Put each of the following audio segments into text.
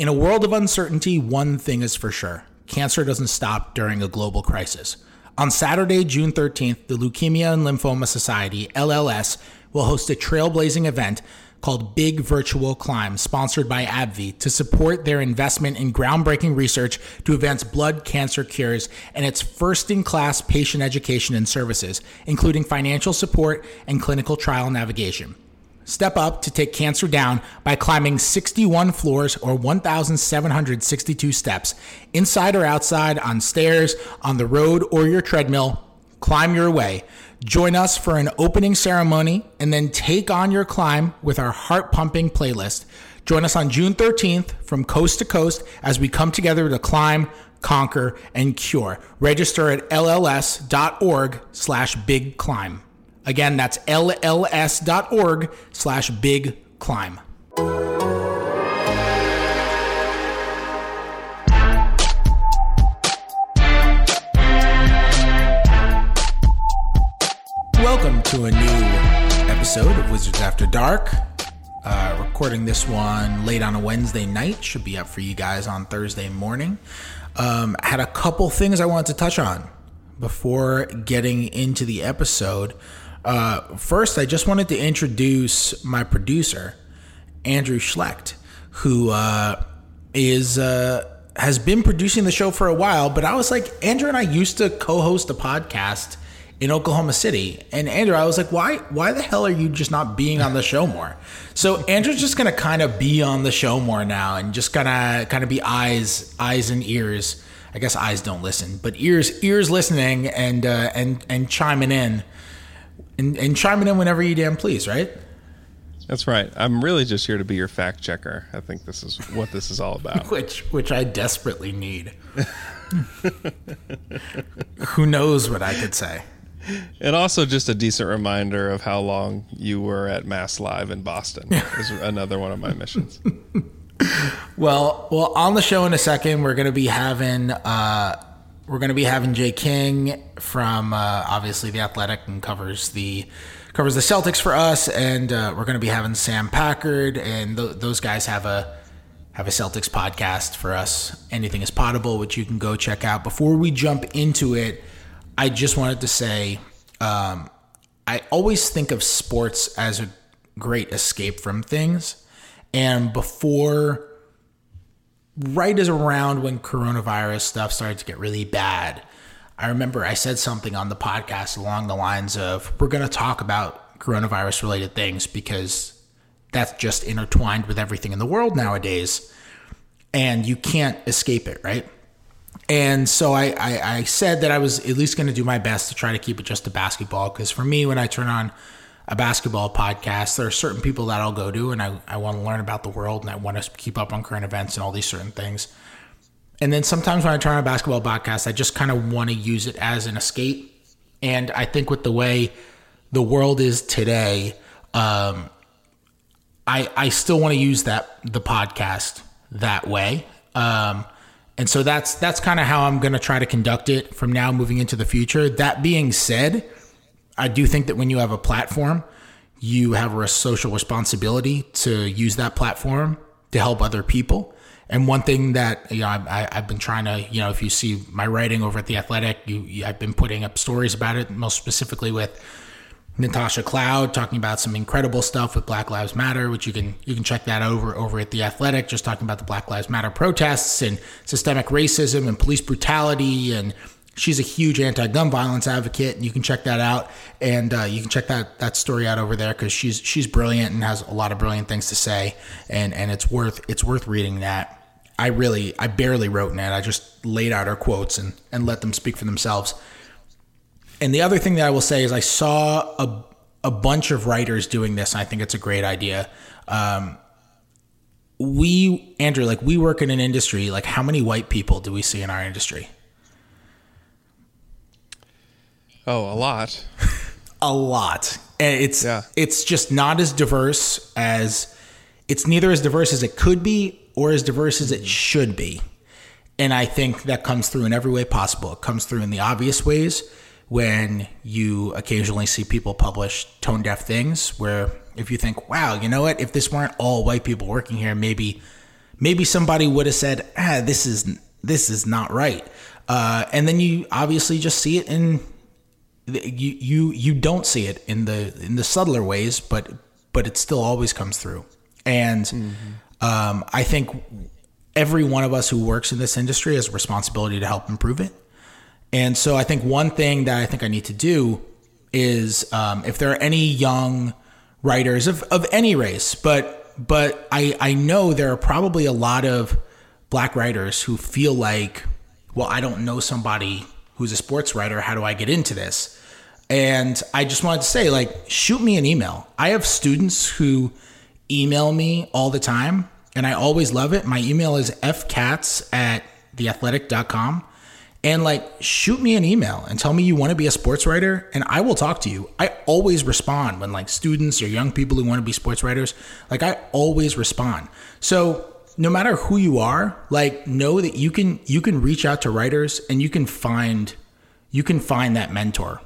In a world of uncertainty, one thing is for sure cancer doesn't stop during a global crisis. On Saturday, June 13th, the Leukemia and Lymphoma Society, LLS, will host a trailblazing event called Big Virtual Climb, sponsored by AbbVie, to support their investment in groundbreaking research to advance blood cancer cures and its first in class patient education and services, including financial support and clinical trial navigation. Step up to take cancer down by climbing 61 floors or 1,762 steps, inside or outside, on stairs, on the road, or your treadmill. Climb your way. Join us for an opening ceremony and then take on your climb with our heart pumping playlist. Join us on June 13th from coast to coast as we come together to climb, conquer, and cure. Register at lls.org slash big climb. Again, that's lls.org slash big climb. Welcome to a new episode of Wizards After Dark. Uh, recording this one late on a Wednesday night. Should be up for you guys on Thursday morning. Um, had a couple things I wanted to touch on before getting into the episode. Uh, first, I just wanted to introduce my producer, Andrew Schlecht, who uh, is uh, has been producing the show for a while. But I was like, Andrew and I used to co-host a podcast in Oklahoma City, and Andrew, I was like, why why the hell are you just not being on the show more? So Andrew's just gonna kind of be on the show more now, and just gonna kind of be eyes eyes and ears. I guess eyes don't listen, but ears ears listening and uh, and and chiming in and, and chiming in whenever you damn please, right? That's right. I'm really just here to be your fact checker. I think this is what this is all about. which which I desperately need. Who knows what I could say? And also just a decent reminder of how long you were at Mass Live in Boston is another one of my missions. well, well, on the show in a second, we're going to be having uh, we're going to be having Jay King from uh, obviously the Athletic and covers the covers the Celtics for us, and uh, we're going to be having Sam Packard, and th- those guys have a have a Celtics podcast for us. Anything is potable, which you can go check out. Before we jump into it, I just wanted to say um, I always think of sports as a great escape from things, and before right as around when coronavirus stuff started to get really bad. I remember I said something on the podcast along the lines of we're going to talk about coronavirus related things because that's just intertwined with everything in the world nowadays and you can't escape it, right? And so I, I, I said that I was at least going to do my best to try to keep it just to basketball because for me, when I turn on a basketball podcast, there are certain people that I'll go to and I, I want to learn about the world and I want to keep up on current events and all these certain things. And then sometimes when I turn on a basketball podcast, I just kind of want to use it as an escape. And I think with the way the world is today, um, I I still want to use that the podcast that way. Um, and so that's that's kind of how I'm going to try to conduct it from now moving into the future. That being said, I do think that when you have a platform, you have a social responsibility to use that platform to help other people. And one thing that you know, I, have been trying to, you know, if you see my writing over at the Athletic, you, you, I've been putting up stories about it, most specifically with Natasha Cloud talking about some incredible stuff with Black Lives Matter, which you can you can check that over over at the Athletic, just talking about the Black Lives Matter protests and systemic racism and police brutality and she's a huge anti-gun violence advocate and you can check that out. And uh, you can check that that story out over there because she's she's brilliant and has a lot of brilliant things to say. And and it's worth it's worth reading that. I really i barely wrote in it. I just laid out her quotes and and let them speak for themselves. And the other thing that i will say is i saw a a bunch of writers doing this and i think it's a great idea. Um, we andrew like we work in an industry like how many white people do we see in our industry Oh, a lot. a lot. It's yeah. it's just not as diverse as it's neither as diverse as it could be or as diverse as it should be. And I think that comes through in every way possible. It comes through in the obvious ways when you occasionally see people publish tone deaf things where if you think, wow, you know what, if this weren't all white people working here, maybe maybe somebody would have said, ah, this is this is not right. Uh, and then you obviously just see it in you you you don't see it in the in the subtler ways, but but it still always comes through. And mm-hmm. um, I think every one of us who works in this industry has a responsibility to help improve it. And so I think one thing that I think I need to do is um, if there are any young writers of, of any race, but but I, I know there are probably a lot of black writers who feel like, well, I don't know somebody who's a sports writer. How do I get into this? And I just wanted to say, like, shoot me an email. I have students who email me all the time, and I always love it. My email is fkatz at theathletic.com and like shoot me an email and tell me you want to be a sports writer and I will talk to you. I always respond when like students or young people who want to be sports writers, like I always respond. So no matter who you are, like know that you can you can reach out to writers and you can find you can find that mentor.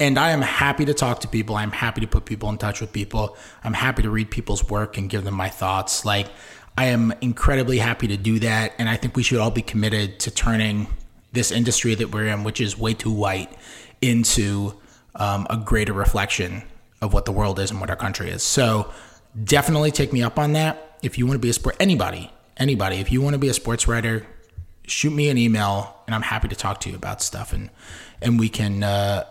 And I am happy to talk to people. I'm happy to put people in touch with people. I'm happy to read people's work and give them my thoughts. Like I am incredibly happy to do that and I think we should all be committed to turning this industry that we're in, which is way too white, into um, a greater reflection of what the world is and what our country is. So definitely take me up on that. If you want to be a sport, anybody, anybody, if you want to be a sports writer, shoot me an email, and I'm happy to talk to you about stuff, and and we can uh,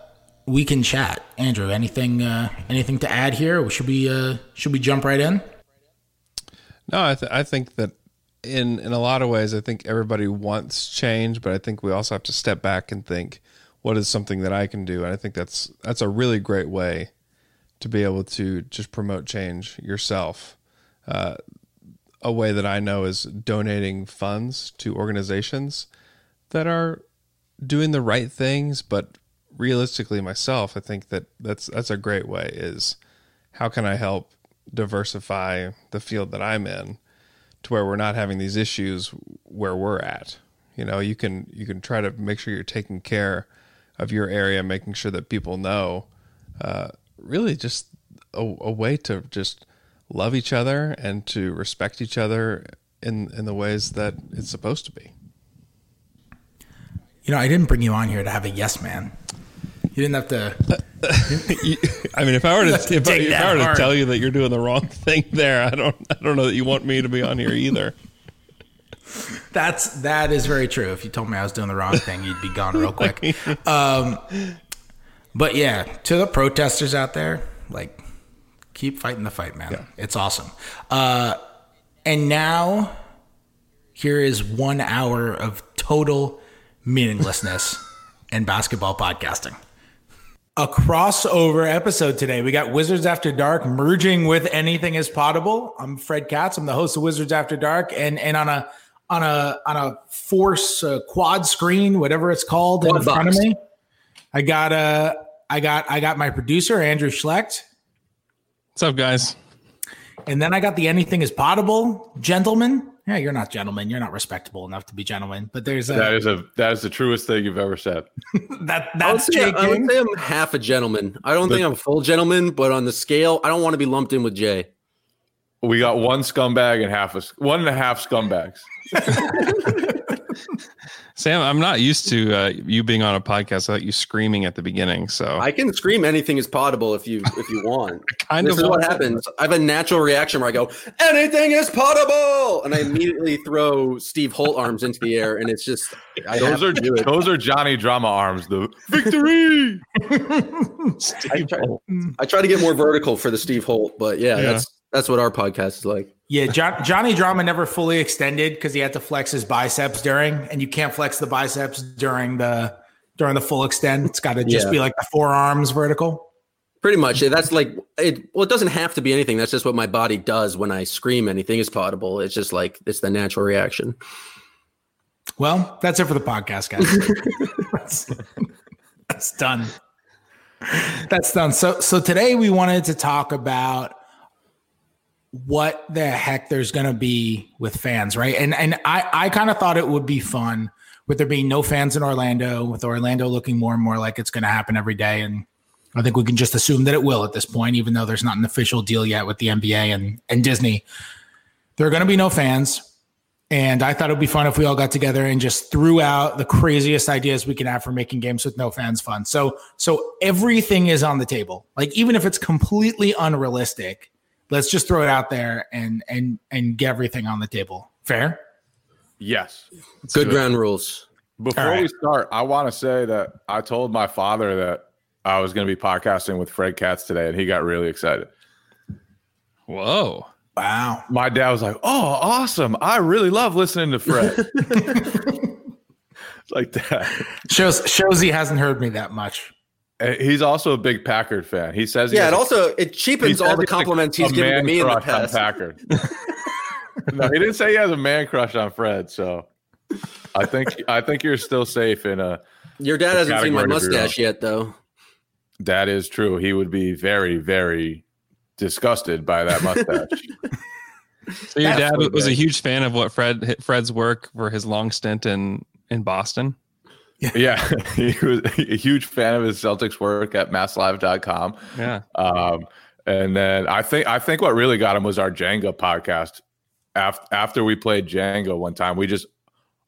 we can chat. Andrew, anything uh, anything to add here? Should we uh, should we jump right in? No, I, th- I think that in in a lot of ways, I think everybody wants change, but I think we also have to step back and think, what is something that I can do? And I think that's that's a really great way to be able to just promote change yourself. Uh, a way that I know is donating funds to organizations that are doing the right things, but realistically, myself, I think that that's that's a great way. Is how can I help diversify the field that I'm in? to where we're not having these issues where we're at. You know, you can you can try to make sure you're taking care of your area, making sure that people know. Uh, really, just a, a way to just love each other and to respect each other in in the ways that it's supposed to be. You know, I didn't bring you on here to have a yes man. You didn't have to. I mean, if I were to, to if, I, if I, were hard. to tell you that you're doing the wrong thing there, I don't I don't know that you want me to be on here either. That's that is very true. If you told me I was doing the wrong thing, you'd be gone real quick. Um, but yeah, to the protesters out there, like keep fighting the fight, man. Yeah. It's awesome. Uh, and now here is one hour of total meaninglessness in basketball podcasting a crossover episode today. We got Wizards After Dark merging with Anything is Potable. I'm Fred Katz. I'm the host of Wizards After Dark, and and on a on a on a force uh, quad screen, whatever it's called, quad in box. front of me. I got a uh, I got I got my producer Andrew Schlecht. What's up, guys? And then I got the Anything is Potable gentleman yeah, you're not gentleman. You're not respectable enough to be gentleman. But there's a, that is a that is the truest thing you've ever said. that that's I would, say, I would say I'm half a gentleman. I don't think I'm full gentleman, but on the scale, I don't want to be lumped in with Jay. We got one scumbag and half a one and a half scumbags. Sam, I'm not used to uh, you being on a podcast without you screaming at the beginning. So I can scream anything is potable if you if you want. kind this of is what happens. I have a natural reaction where I go, anything is potable, and I immediately throw Steve Holt arms into the air, and it's just I those are those are Johnny Drama arms. The victory. I, try, I, try, to get more vertical for the Steve Holt, but yeah, yeah. that's that's what our podcast is like. Yeah, John, Johnny Drama never fully extended because he had to flex his biceps during, and you can't flex the biceps during the during the full extend. It's got to just yeah. be like the forearms vertical. Pretty much. That's like it. Well, it doesn't have to be anything. That's just what my body does when I scream. Anything is potable. It's just like it's the natural reaction. Well, that's it for the podcast, guys. that's, that's done. That's done. So, so today we wanted to talk about what the heck there's going to be with fans, right? And and I I kind of thought it would be fun with there being no fans in Orlando, with Orlando looking more and more like it's going to happen every day, and I think we can just assume that it will at this point, even though there's not an official deal yet with the NBA and and Disney. There are going to be no fans. And I thought it would be fun if we all got together and just threw out the craziest ideas we can have for making games with no fans fun. So so everything is on the table. Like even if it's completely unrealistic, let's just throw it out there and and and get everything on the table. Fair? Yes. Good, good. ground rules. Before right. we start, I want to say that I told my father that I was going to be podcasting with Fred Katz today, and he got really excited. Whoa. Wow. My dad was like, "Oh, awesome! I really love listening to Fred." like that shows shows he hasn't heard me that much. He's also a big Packard fan. He says, he "Yeah." It also it cheapens all the compliments a, he's a given to me in the past. Packard. no, he didn't say he has a man crush on Fred. So I think I think you're still safe in a. Your dad hasn't seen my mustache yet, though. That is true. He would be very, very disgusted by that mustache. so your dad was a huge fan of what Fred Fred's work for his long stint in in Boston. Yeah. he was a huge fan of his Celtics work at masslive.com. Yeah. Um, and then I think I think what really got him was our Jenga podcast. After after we played Jenga one time, we just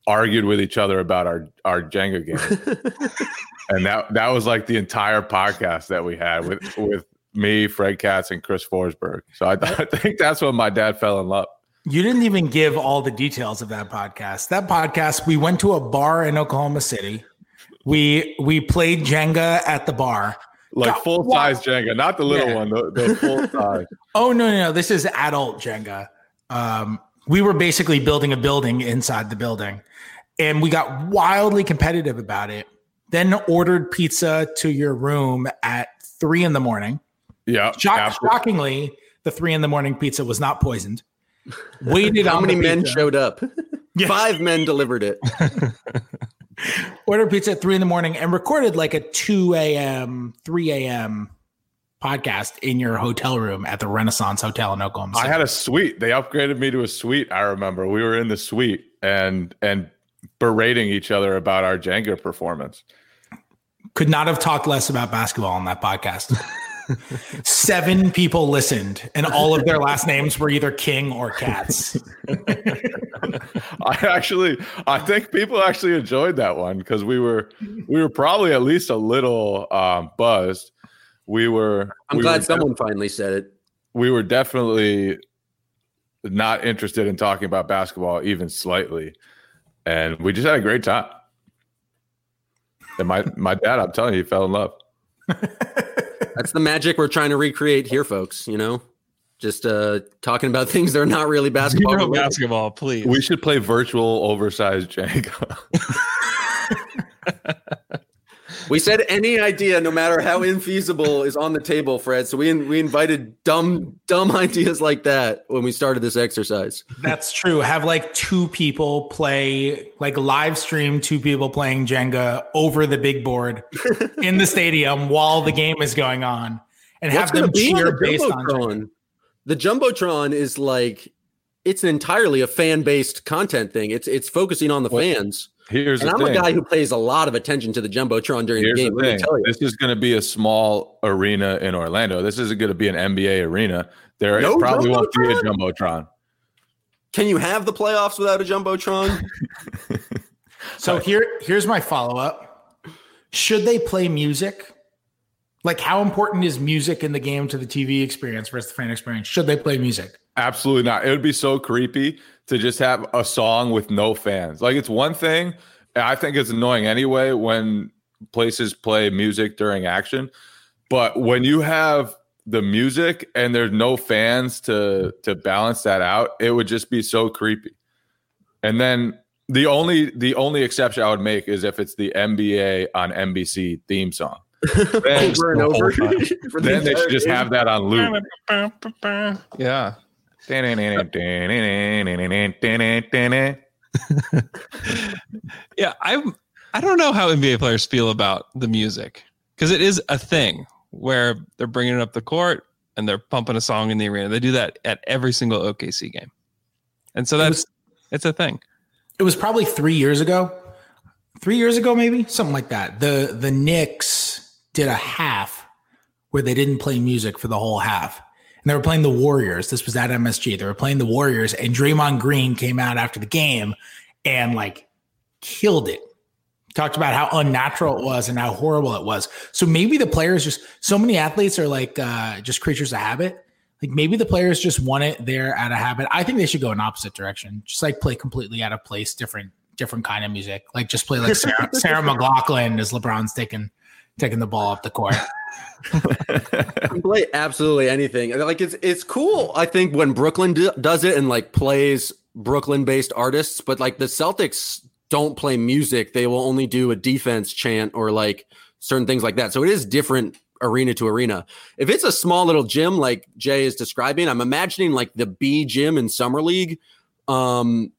argued with each other about our our Jenga game. and that that was like the entire podcast that we had with with me, Fred Katz, and Chris Forsberg. So I, I think that's when my dad fell in love. You didn't even give all the details of that podcast. That podcast, we went to a bar in Oklahoma City. We we played Jenga at the bar. Like full size Jenga, not the little yeah. one, the, the full size. oh no, no, no. This is adult Jenga. Um, we were basically building a building inside the building. And we got wildly competitive about it. Then ordered pizza to your room at three in the morning yeah. Shock, shockingly, the three in the morning pizza was not poisoned. Waited How many men pizza. showed up? Yeah. Five men delivered it. Ordered pizza at three in the morning and recorded like a 2 a.m., 3 a.m. podcast in your hotel room at the Renaissance Hotel in Oklahoma. City. I had a suite. They upgraded me to a suite. I remember we were in the suite and and berating each other about our Jenga performance. Could not have talked less about basketball on that podcast. Seven people listened, and all of their last names were either King or Katz. I actually, I think people actually enjoyed that one because we were, we were probably at least a little um, buzzed. We were. I'm we glad were someone def- finally said it. We were definitely not interested in talking about basketball even slightly, and we just had a great time. And my my dad, I'm telling you, he fell in love. That's the magic we're trying to recreate here, folks. You know, just uh, talking about things that are not really basketball. Zero basketball, please. We should play virtual oversized Jenga. We said any idea, no matter how infeasible, is on the table, Fred. So we we invited dumb dumb ideas like that when we started this exercise. That's true. Have like two people play, like live stream two people playing Jenga over the big board in the stadium while the game is going on, and What's have them cheer based on Jenga. The jumbotron is like it's entirely a fan based content thing. It's it's focusing on the what? fans. Here's and I'm thing. a guy who pays a lot of attention to the jumbotron during Here's the game. The thing. This is going to be a small arena in Orlando. This isn't going to be an NBA arena. There no probably won't be a jumbotron. Can you have the playoffs without a jumbotron? so here, here's my follow up. Should they play music? Like, how important is music in the game to the TV experience versus the fan experience? Should they play music? Absolutely not. It would be so creepy to just have a song with no fans. Like it's one thing, I think it's annoying anyway when places play music during action, but when you have the music and there's no fans to to balance that out, it would just be so creepy. And then the only the only exception I would make is if it's the NBA on NBC theme song. Then, over and over. then they should just have that on loop. Yeah. yeah, I I don't know how NBA players feel about the music because it is a thing where they're bringing it up the court and they're pumping a song in the arena. They do that at every single OKC game, and so that's it was, it's a thing. It was probably three years ago, three years ago, maybe something like that. The the Knicks did a half where they didn't play music for the whole half and they were playing the Warriors. This was at MSG. They were playing the Warriors, and Draymond Green came out after the game and like killed it. Talked about how unnatural it was and how horrible it was. So maybe the players just so many athletes are like uh, just creatures of habit. Like maybe the players just want it there out of habit. I think they should go in opposite direction. Just like play completely out of place, different different kind of music. Like just play like Sarah, Sarah McLachlan as LeBron's taking taking the ball up the court. play absolutely anything. Like it's it's cool. I think when Brooklyn do, does it and like plays Brooklyn based artists, but like the Celtics don't play music. They will only do a defense chant or like certain things like that. So it is different arena to arena. If it's a small little gym like Jay is describing, I'm imagining like the B gym in summer league. Um,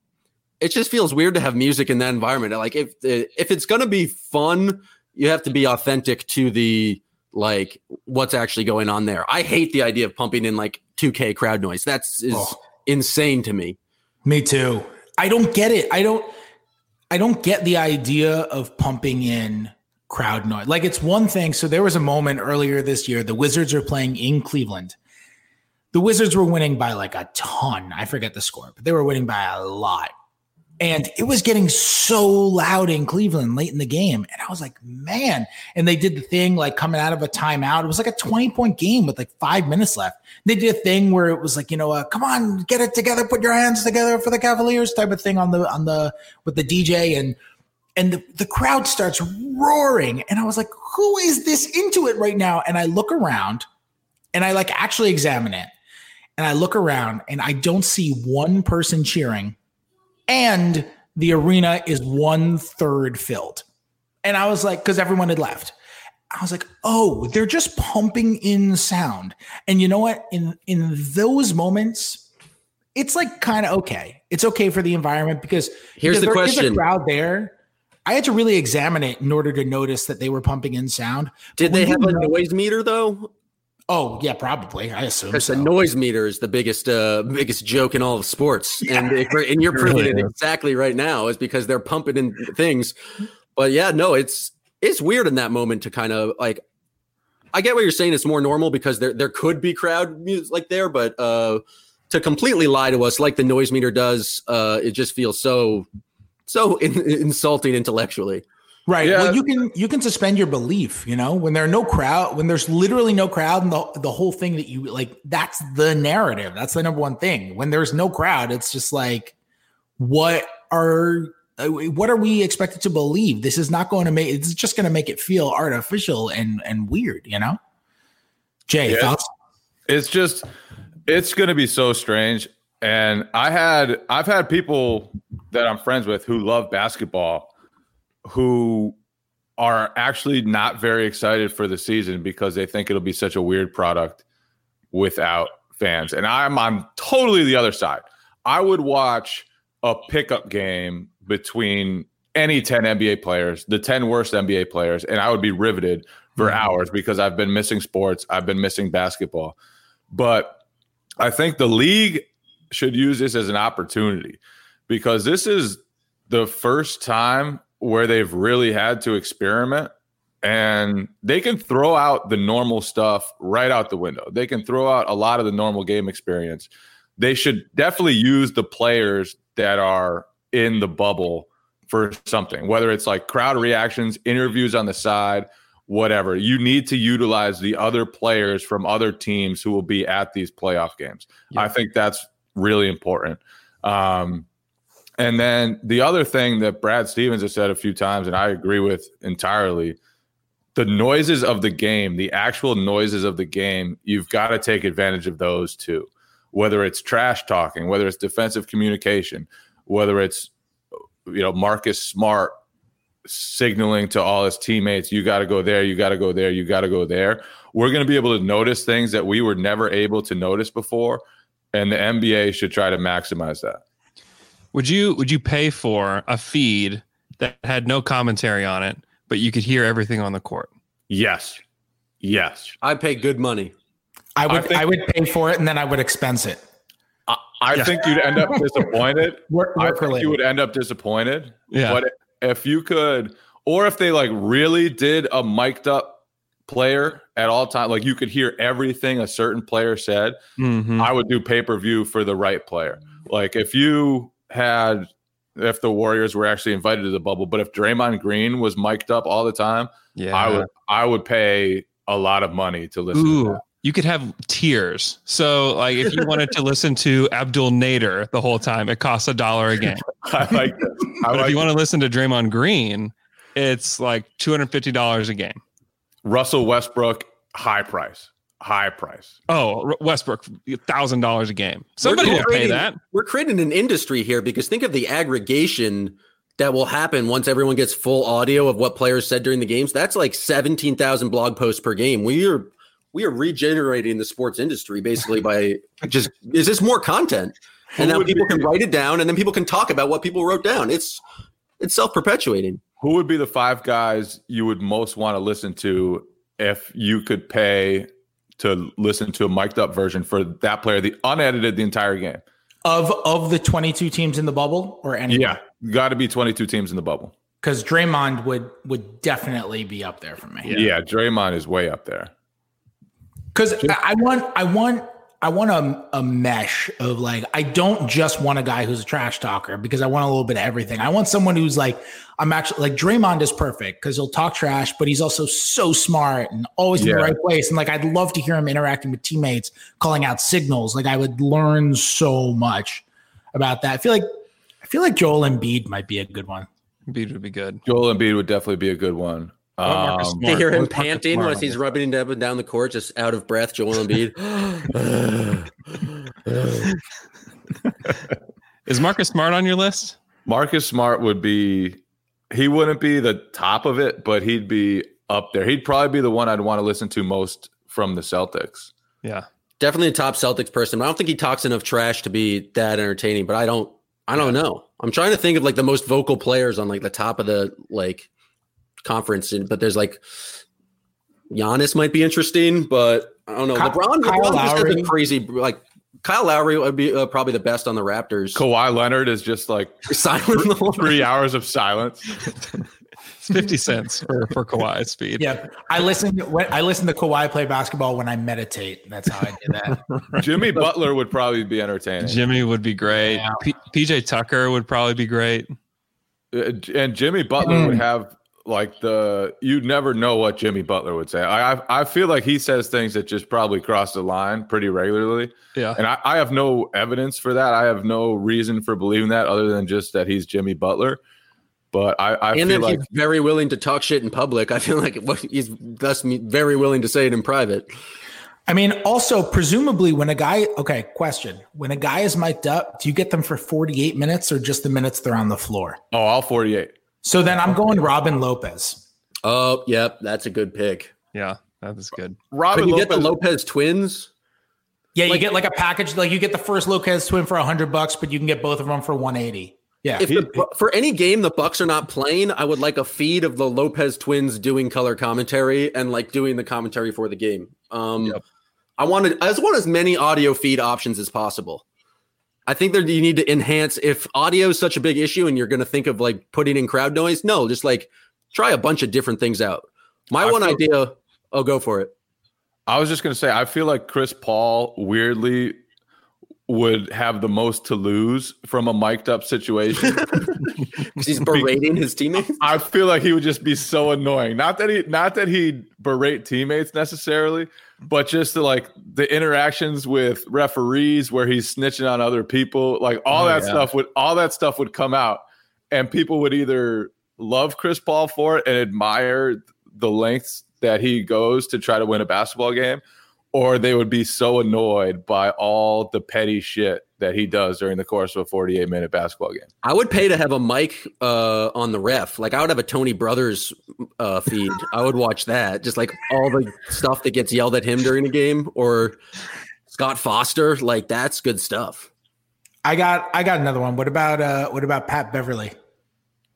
it just feels weird to have music in that environment. Like if if it's gonna be fun, you have to be authentic to the like what's actually going on there. I hate the idea of pumping in like 2K crowd noise. That's is oh. insane to me. Me too. I don't get it. I don't I don't get the idea of pumping in crowd noise. Like it's one thing. So there was a moment earlier this year, the Wizards are playing in Cleveland. The Wizards were winning by like a ton. I forget the score, but they were winning by a lot. And it was getting so loud in Cleveland late in the game. And I was like, man. And they did the thing like coming out of a timeout. It was like a 20 point game with like five minutes left. They did a thing where it was like, you know, uh, come on, get it together, put your hands together for the Cavaliers type of thing on the, on the, with the DJ. And, and the, the crowd starts roaring. And I was like, who is this into it right now? And I look around and I like actually examine it. And I look around and I don't see one person cheering and the arena is one third filled. And I was like, because everyone had left. I was like, oh, they're just pumping in sound. And you know what? In in those moments, it's like kind of okay. It's okay for the environment because here's because the question: crowd there. I had to really examine it in order to notice that they were pumping in sound. Did they have a noise meter though? Oh yeah, probably. I assume because so. the noise meter is the biggest uh, biggest joke in all of sports, yeah. and if, and you're proving really it exactly right now is because they're pumping in things. But yeah, no, it's it's weird in that moment to kind of like. I get what you're saying. It's more normal because there there could be crowd music like there, but uh, to completely lie to us like the noise meter does, uh, it just feels so so in, insulting intellectually. Right. Yeah. Well, you can you can suspend your belief, you know, when there are no crowd, when there's literally no crowd and the the whole thing that you like that's the narrative. That's the number one thing. When there's no crowd, it's just like what are uh, what are we expected to believe? This is not going to make it's just going to make it feel artificial and and weird, you know? Jay, yeah. thoughts? It's just it's going to be so strange and I had I've had people that I'm friends with who love basketball who are actually not very excited for the season because they think it'll be such a weird product without fans. And I'm on totally the other side. I would watch a pickup game between any 10 NBA players, the 10 worst NBA players, and I would be riveted for mm-hmm. hours because I've been missing sports, I've been missing basketball. But I think the league should use this as an opportunity because this is the first time where they've really had to experiment and they can throw out the normal stuff right out the window. They can throw out a lot of the normal game experience. They should definitely use the players that are in the bubble for something, whether it's like crowd reactions, interviews on the side, whatever. You need to utilize the other players from other teams who will be at these playoff games. Yeah. I think that's really important. Um, and then the other thing that Brad Stevens has said a few times, and I agree with entirely, the noises of the game, the actual noises of the game, you've got to take advantage of those too. Whether it's trash talking, whether it's defensive communication, whether it's you know Marcus Smart signaling to all his teammates, you got to go there, you got to go there, you got to go there. We're going to be able to notice things that we were never able to notice before, and the NBA should try to maximize that. Would you would you pay for a feed that had no commentary on it, but you could hear everything on the court? Yes. Yes. I pay good money. I would I, think, I would pay for it and then I would expense it. I, I yeah. think you'd end up disappointed. work, work I think related. you would end up disappointed. Yeah. But if you could, or if they like really did a mic'd up player at all time, like you could hear everything a certain player said, Mhm. I would do pay per view for the right player. Like if you had, if the Warriors were actually invited to the bubble, but if Draymond Green was mic'd up all the time, yeah. I would I would pay a lot of money to listen. to Ooh, that. you could have tiers. So, like, if you wanted to listen to Abdel Nader the whole time, it costs a dollar a game. I like that. I But if like you want to listen to Draymond Green, it's like two hundred fifty dollars a game. Russell Westbrook, high price, high price. Oh, Westbrook, thousand dollars a game. Somebody We're will pay that. We're creating an industry here because think of the aggregation that will happen once everyone gets full audio of what players said during the games. That's like 17,000 blog posts per game. We are we are regenerating the sports industry basically by just is this more content? And Who now people be- can write it down and then people can talk about what people wrote down. It's it's self-perpetuating. Who would be the five guys you would most want to listen to if you could pay to listen to a mic'd up version for that player, the unedited the entire game? Of of the 22 teams in the bubble or any Yeah, got to be 22 teams in the bubble. because Draymond would would definitely be up there for me. Yeah, Draymond is way up there. Because I want I want I want a, a mesh of like I don't just want a guy who's a trash talker because I want a little bit of everything. I want someone who's like I'm actually like Draymond is perfect because he'll talk trash, but he's also so smart and always in the right place. And like I'd love to hear him interacting with teammates, calling out signals. Like I would learn so much about that. I feel like I feel like Joel Embiid might be a good one. Embiid would be good. Joel Embiid would definitely be a good one. What about Marcus Um, Smart? Hear him What's Marcus panting Smart once he's this? rubbing up and down the court, just out of breath. Joel Embiid. Is Marcus Smart on your list? Marcus Smart would be he wouldn't be the top of it, but he'd be up there. He'd probably be the one I'd want to listen to most from the Celtics. Yeah. Definitely a top Celtics person. I don't think he talks enough trash to be that entertaining, but I don't I don't know. I'm trying to think of like the most vocal players on like the top of the like conference, and, but there's like Giannis might be interesting, but I don't know. Ky- LeBron, Kyle LeBron just has a crazy like Kyle Lowry would be uh, probably the best on the Raptors. Kawhi Leonard is just like Silent the three hours of silence. It's 50 cents for, for Kawhi speed. Yeah, I listen. When I listen to Kawhi play basketball when I meditate. That's how I do that. Jimmy Butler would probably be entertaining. Jimmy would be great. Yeah. P- PJ Tucker would probably be great. Uh, and Jimmy Butler Mm. would have like the you'd never know what Jimmy Butler would say. I I, I feel like he says things that just probably cross the line pretty regularly, Yeah. and I, I have no evidence for that. I have no reason for believing that other than just that he's Jimmy Butler. But I, I and feel then like he's very willing to talk shit in public. I feel like what he's thus very willing to say it in private. I mean, also presumably when a guy. Okay, question: When a guy is mic'd up, do you get them for forty-eight minutes or just the minutes they're on the floor? oh, all forty eight. So then I'm going Robin Lopez. Oh, yep, that's a good pick. Yeah. That is good. Robin But you get the Lopez- Lopez twins. Yeah, you get like a package. Like you get the first Lopez twin for hundred bucks, but you can get both of them for one eighty. Yeah, If the, for any game the Bucks are not playing, I would like a feed of the Lopez twins doing color commentary and like doing the commentary for the game. Um, Yep. I wanted I just want as many audio feed options as possible. I think that you need to enhance if audio is such a big issue and you're going to think of like putting in crowd noise. No, just like try a bunch of different things out. My I one feel- idea. Oh, go for it. I was just gonna say, I feel like Chris Paul weirdly would have the most to lose from a mic'd up situation. Because he's berating his teammates. I feel like he would just be so annoying. Not that he not that he'd berate teammates necessarily, but just the, like the interactions with referees where he's snitching on other people, like all Oh, that yeah. stuff would all that stuff would come out and people would either love Chris Paul for it and admire the lengths that he goes to try to win a basketball game or they would be so annoyed by all the petty shit that he does during the course of a 48 minute basketball game. I would pay to have a mic uh, on the ref. Like I would have a Tony Brothers uh, feed. I would watch that. Just like all the stuff that gets yelled at him during the game, or Scott Foster. Like that's good stuff. I got I got another one. What about uh what about Pat Beverley?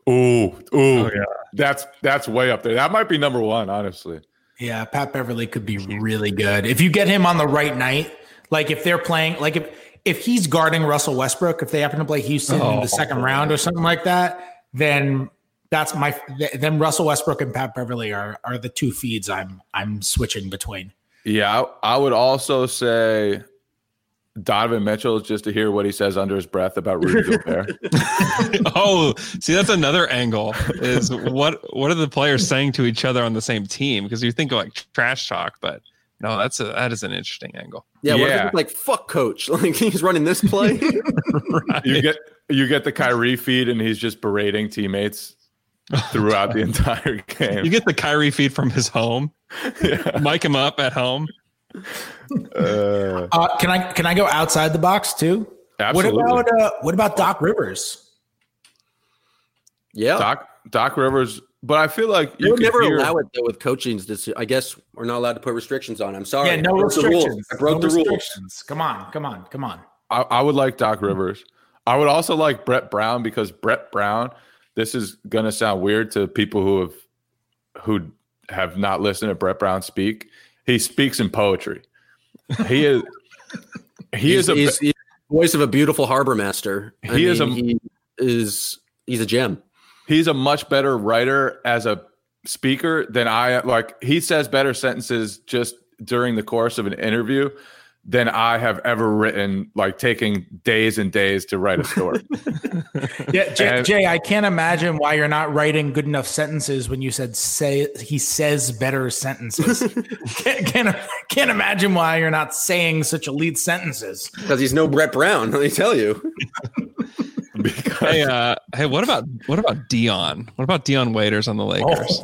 Ooh, ooh, Oh, yeah. that's that's way up there. That might be number one, honestly. Yeah, Pat Beverley could be really good if you get him on the right night. Like if they're playing, like if if he's guarding Russell Westbrook, if they happen to play Houston in Oh. the second round or something like that, then that's my then Russell Westbrook and Pat Beverley are are the two feeds I'm I'm switching between. Yeah, I, I would also say Donovan Mitchell just to hear what he says under his breath about Rudy Gobert. oh, see, that's another angle. Is what what are the players saying to each other on the same team? Because you think of like trash talk, but no, that's a that is an interesting angle. Yeah, Yeah. it's like fuck coach, like he's running this play. Right. You get you get the Kyrie feed and he's just berating teammates throughout the entire game. You get the Kyrie feed from his home. Yeah. Mic him up at home. Uh, Uh, can I can I go outside the box too? absolutely. What about uh, what about Doc Rivers? yeah, Doc Doc Rivers? But I feel like they you would never hear, allow it though with coaching's. This, I guess we're not allowed to put restrictions on. I'm sorry. Yeah, no I broke the rules. restrictions. I broke no the rules. Come on, come on, come on. I, I would like Doc Rivers. I would also like Brett Brown because Brett Brown. This is gonna sound weird to people who have who have not listened to Brett Brown speak. He speaks in poetry. He is. He he's, is a. he's, he's voice of a beautiful harbor master. I He is a- he is he's a gem. he's a much better writer as a speaker than I like he says better sentences just during the course of an interview than I have ever written like taking days and days to write a story. Yeah, Jay, And- Jay, I can't imagine why you're not writing good enough sentences when you said say he says better sentences. can't, can't can't imagine why you're not saying such elite sentences. Because he's no Brett Brown, let me tell you. because Hey, uh, hey, what about what about Dion? What about Dion Waiters on the Lakers?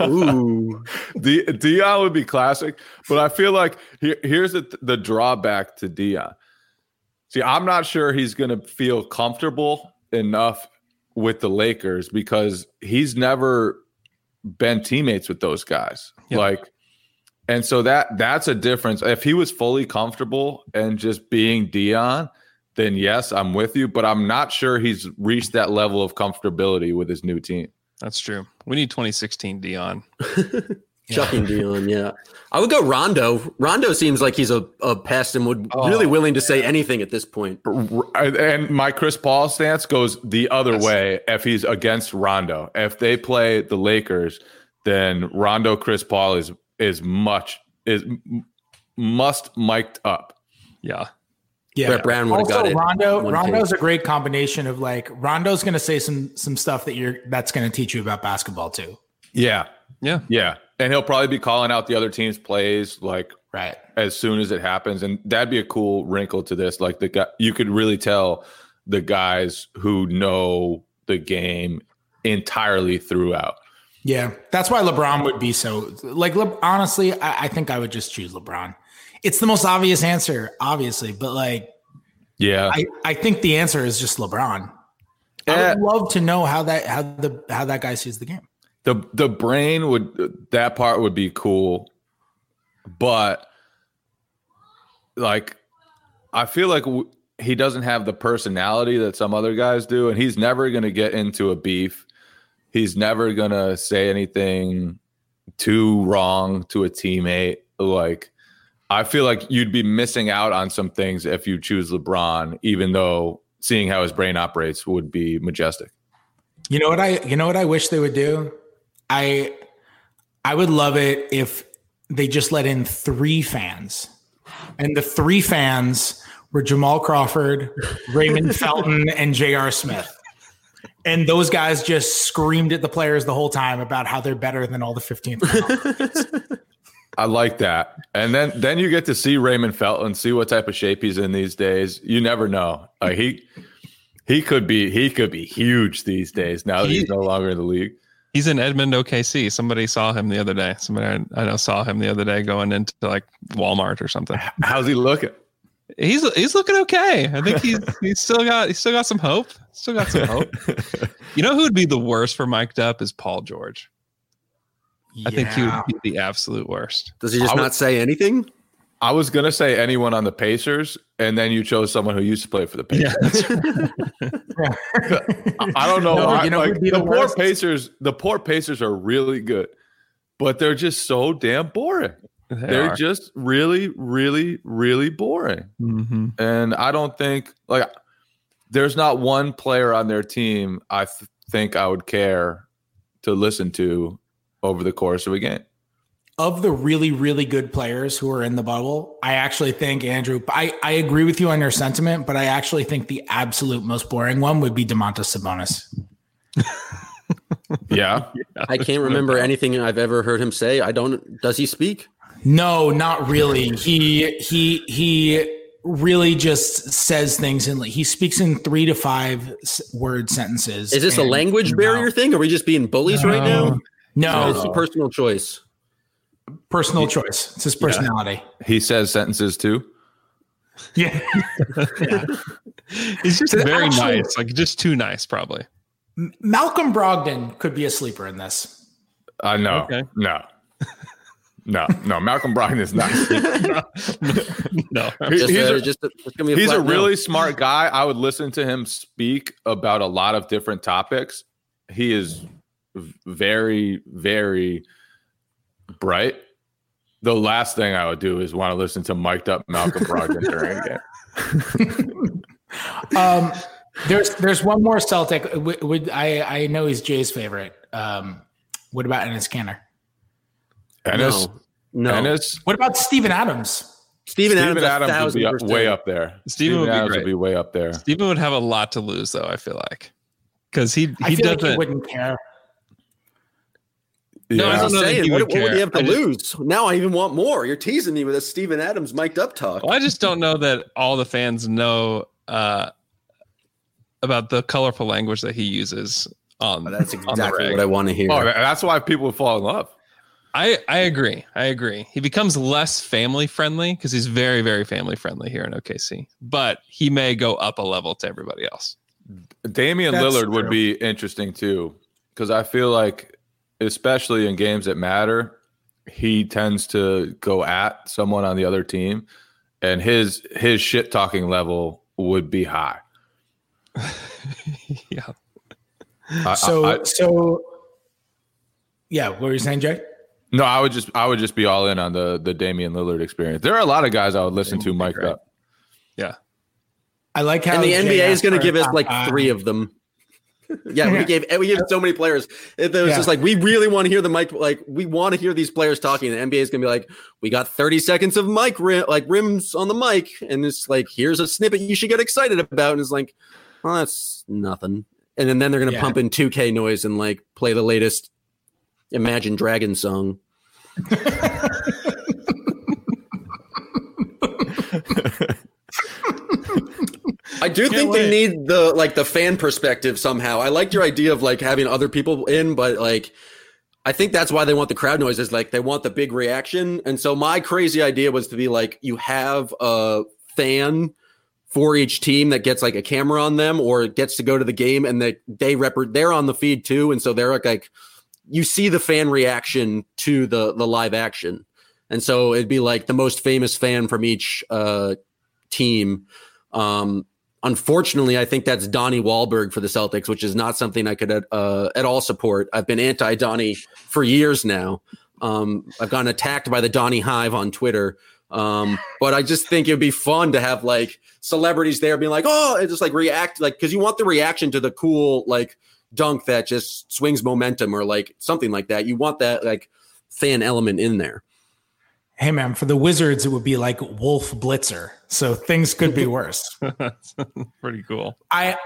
Ooh. D- Dion would be classic, but I feel like here, here's the, the drawback to Dion. See, I'm not sure he's going to feel comfortable enough with the Lakers because he's never been teammates with those guys. Yeah. Like, and so that that's a difference. If he was fully comfortable and just being Dion, then yes, I'm with you. But I'm not sure he's reached that level of comfortability with his new team. That's true. We need 2016 Dion. Chucking Dion, yeah. I would go Rondo. Rondo seems like he's a, a pest and would Oh, really willing to say anything at this point. And my Chris Paul stance goes the other Yes. way if he's against Rondo. If they play the Lakers, then Rondo Chris Paul is is much is must mic'd up. Yeah. Yeah, Brett Brown would've also, got it Rondo. one Rondo's take. a great combination of like Rondo's going to say some some stuff that you're that's going to teach you about basketball too. Yeah. Yeah. Yeah. And he'll probably be calling out the other team's plays like Right. as soon as it happens. And that'd be a cool wrinkle to this. Like the guy you could really tell the guys who know the game entirely throughout. Yeah, that's why LeBron would be so like. Le, honestly, I, I think I would just choose LeBron. It's the most obvious answer, obviously, but like Yeah. I, I think the answer is just LeBron. I Eh. would love to know how that how the how that guy sees the game. the the brain would that part would be cool but like i feel like w- he doesn't have the personality that some other guys do and he's never going to get into a beef he's never going to say anything too wrong to a teammate like i feel like you'd be missing out on some things if you choose lebron even though seeing how his brain operates would be majestic You know what I you know what I wish they would do? I I would love it if they just let in three fans. And the three fans were Jamal Crawford, Raymond Felton, and J.R. Smith. And those guys just screamed at the players the whole time about how they're better than all the 15th. I like that. And then then you get to see Raymond Felton, see what type of shape he's in these days. You never know. Like he he could be he could be huge these days now that He- he's no longer in the league. He's in Edmond, OKC. Somebody saw him the other day. Somebody I- I know saw him the other day going into like Walmart or something. How's he looking? He's he's looking okay. I think he's he's still got he's still got some hope. Still got some hope. You know who would be the worst for mic'd up is Paul George. I think he would be the absolute worst. Does he just I would- not say anything? I was gonna say anyone on the Pacers, and then you chose someone who used to play for the Pacers. I don't know No, why. you know like, the, the poor? Pacers, the poor Pacers are really good, but they're just so damn boring. They They're are. just really, really, really boring. Mhm. And I don't think like there's not one player on their team I th- think I would care to listen to over the course of a game. Of the really, really good players who are in the bubble, I actually think Andrew. I, I agree with you on your sentiment, but I actually think the absolute most boring one would be Domantas Sabonis. Yeah. I can't remember anything I've ever heard him say. I don't. Does he speak? No, not really. He he he really just says things and he speaks in three to five word sentences. Is this a language barrier thing? Are we just being bullies right now? No, it's a personal choice. Personal choice. It's his personality. He says sentences too. Yeah. yeah. He's just So very actually- nice, like just too nice, probably. Malcolm Brogdon could be a sleeper in this. Uh, no, Okay. no, no, no. Malcolm Brogdon is not. no, He- Just, he's uh, a- just it's gonna a He's a flat no. really smart guy. I would listen to him speak about a lot of different topics. He is v- very, very bright. The last thing I would do is want to listen to mic'd up Malcolm Brogdon during a game. Um, there's there's one more Celtic. Would, would I I know he's Jay's favorite. Um, what about Enes Kanter? Enes, No, no. Enes, What about Steven Adams? Steven, Steven Adams, Adams would be up, way up there. Steven would be Adams great. would be way up there. Steven would have a lot to lose, though. I feel like because he I he feel doesn't. he wouldn't care. No, I Yeah. don't know saying, what, would what would care. he have to just- lose? Now I even want more. You're teasing me with a Steven Adams mic'd up talk. Well, I just don't know that all the fans know uh, about the colorful language that he uses on. That's on the exactly what I want to hear. Oh, that's why people fall in love. I I agree. I agree. He becomes less family friendly because he's very very family friendly here in OKC, but he may go up a level to everybody else. Damian That's Lillard would be interesting too, because I feel like, especially in games that matter, he tends to go at someone on the other team, and his his shit talking level would be high. yeah. I- So I- I- so yeah, what were you saying, Jay? no, I would just I would just be all in on the the Damian Lillard experience. There are a lot of guys I would listen to Damian would be mic'd up. Yeah. I like how and the NBA is going to give us like five. three of them. Yeah, we gave we gave so many players. It, was Yeah. just like we really want to hear the mic. Like we want to hear these players talking. The NBA is going to be like, we got thirty seconds of mic rim, like rims on the mic, and it's like here's a snippet you should get excited about. And it's like, well, that's nothing. And then, then they're going to Yeah. pump in 2K noise and like play the latest Imagine Dragon song. I do Can't think wait. they need the like the fan perspective somehow. I liked your idea of like having other people in, but like I think that's why they want the crowd noise is like they want the big reaction. And so my crazy idea was to be like you have a fan for each team that gets like a camera on them or gets to go to the game and they they rep they're on the feed too. And so they're like, like you see the fan reaction to the the live action. And so it'd be like the most famous fan from each uh team. Um Unfortunately, I think that's Donnie Wahlberg for the Celtics, which is not something I could uh, at all support. I've been anti Donnie for years now. Um, I've gotten attacked by the Donnie Hive on Twitter. Um, but I just think it'd be fun to have like celebrities there being like, oh, and just like react, like, because you want the reaction to the cool, like, dunk that just swings momentum or like something like that. You want that, like, fan element in there. Hey man, for the Wizards, it would be like Wolf Blitzer. So things could be worse. Pretty cool. I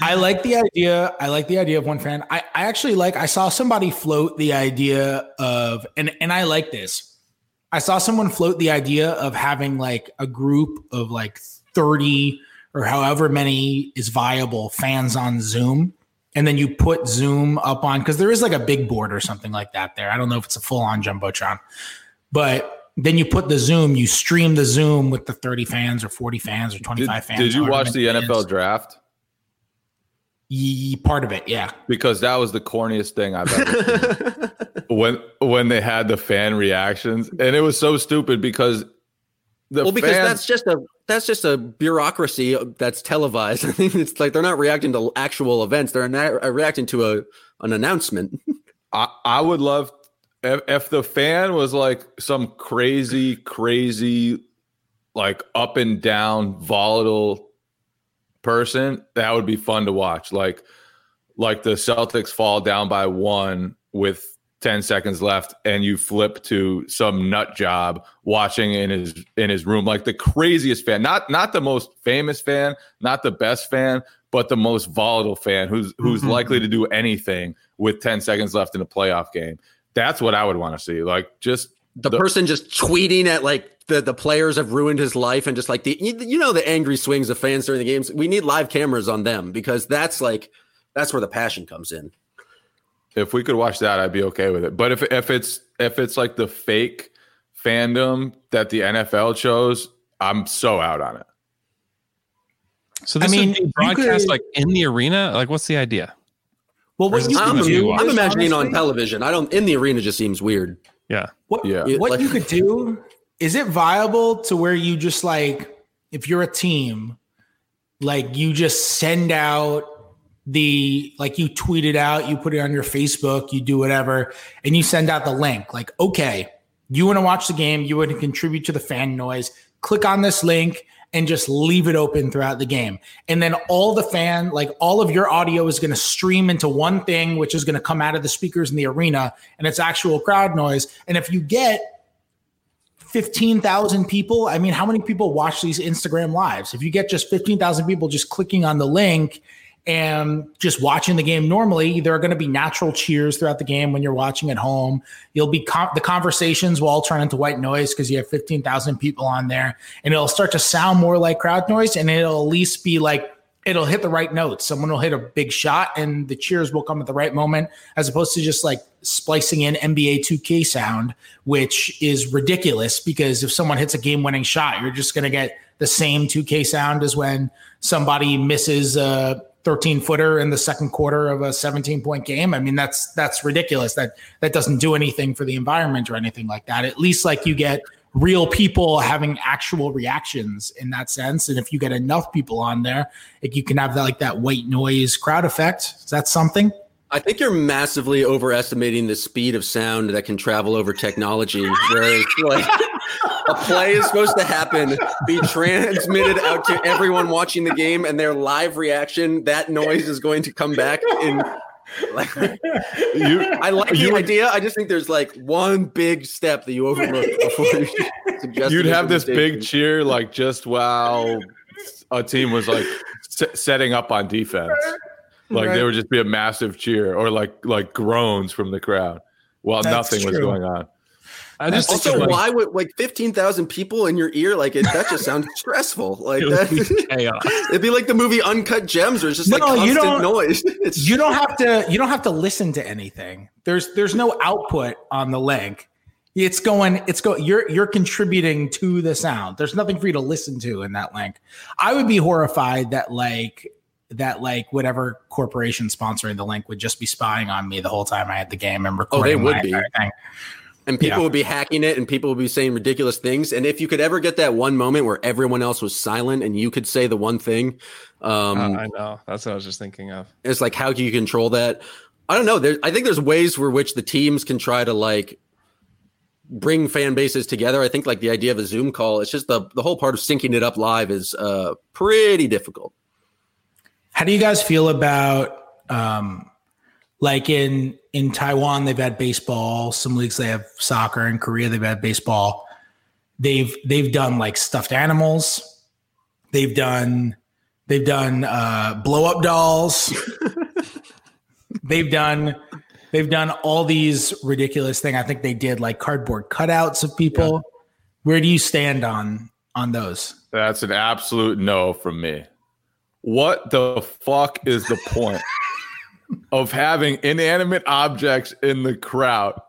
I like the idea. I like the idea of one fan. I, I actually like I saw somebody float the idea of and and I like this. I saw someone float the idea of having like a group of like 30 or however many is viable fans on Zoom. And then you put Zoom up on because there is like a big board or something like that there. I don't know if it's a full on Jumbotron, but then you put the Zoom, you stream the Zoom with the 30 fans or 40 fans or 25 Did, fans. did you watch the many it is. NFL draft? Ye- part of it, yeah. Because that was the corniest thing I've ever seen. when when they had the fan reactions, and it was so stupid because the well, because fans, that's just a that's just a bureaucracy that's televised. I think it's like they're not reacting to actual events; they're not uh, reacting to a an announcement. I, I would love if, if the fan was like some crazy, crazy, like up and down, volatile person. That would be fun to watch. Like like the Celtics fall down by one with 10 seconds left and you flip to some nut job watching in his in his room like the craziest fan not not the most famous fan not the best fan but the most volatile fan who's who's mm-hmm. likely to do anything with 10 seconds left in a playoff game that's what i would want to see like just the, the person just tweeting at like the the players have ruined his life and just like the you, you know the angry swings of fans during the games we need live cameras on them because that's like that's where the passion comes in if we could watch that, I'd be okay with it. But if if it's if it's like the fake fandom that the NFL chose, I'm so out on it. So this I mean, would be broadcast could, like in the arena. Like, what's the idea? Well, what you I'm, do, I'm imagining honestly, on television. I don't in the arena. Just seems weird. Yeah. What? Yeah. What like, you could do is it viable to where you just like if you're a team, like you just send out the like you tweet it out, you put it on your Facebook, you do whatever, and you send out the link. Like, okay, you want to watch the game, you want to contribute to the fan noise, click on this link and just leave it open throughout the game. And then all the fan, like all of your audio is going to stream into one thing, which is going to come out of the speakers in the arena and it's actual crowd noise. And if you get 15,000 people, I mean, how many people watch these Instagram lives? If you get just 15,000 people just clicking on the link and just watching the game normally, there are going to be natural cheers throughout the game when you're watching at home. You'll be the conversations will all turn into white noise because you have 15,000 people on there, and it'll start to sound more like crowd noise, and it'll at least be like it'll hit the right notes. Someone will hit a big shot, and the cheers will come at the right moment, as opposed to just like splicing in NBA 2K sound, which is ridiculous because if someone hits a game-winning shot, you're just going to get the same 2K sound as when somebody misses a 13 footer in the second quarter of a 17 point game. I mean, that's that's ridiculous. That that doesn't do anything for the environment or anything like that. At least like you get real people having actual reactions in that sense. And if you get enough people on there, like you can have that like that white noise crowd effect. Is that something? I think you're massively overestimating the speed of sound that can travel over technology. Whereas, like, a play is supposed to happen, be transmitted out to everyone watching the game, and their live reaction, that noise is going to come back in. Like, you, I like the idea. I just think there's like one big step that you overlook before you suggest. You'd have this big cheer, like just while a team was like s- setting up on defense. Like right. there would just be a massive cheer or like like groans from the crowd while That's nothing true. was going on. I just also like, why would like fifteen thousand people in your ear like it? That just sounds stressful. Like it that, be it'd be like the movie Uncut Gems, or it's just no, like constant you don't, noise. It's, you don't have to. You don't have to listen to anything. There's there's no output on the link. It's going. It's go. You're you're contributing to the sound. There's nothing for you to listen to in that link. I would be horrified that like that like whatever corporation sponsoring the link would just be spying on me the whole time I had the game and recording. Oh, they would be. Thing. And people yeah. would be hacking it and people would be saying ridiculous things. And if you could ever get that one moment where everyone else was silent and you could say the one thing. Um, uh, I know. That's what I was just thinking of. It's like, how can you control that? I don't know. There, I think there's ways for which the teams can try to like bring fan bases together. I think like the idea of a Zoom call, it's just the, the whole part of syncing it up live is uh, pretty difficult. How do you guys feel about um, like in in Taiwan they've had baseball, some leagues they have soccer, in Korea they've had baseball. They've they've done like stuffed animals. They've done they've done uh, blow up dolls. they've done they've done all these ridiculous things. I think they did like cardboard cutouts of people. Yeah. Where do you stand on on those? That's an absolute no from me. What the fuck is the point of having inanimate objects in the crowd?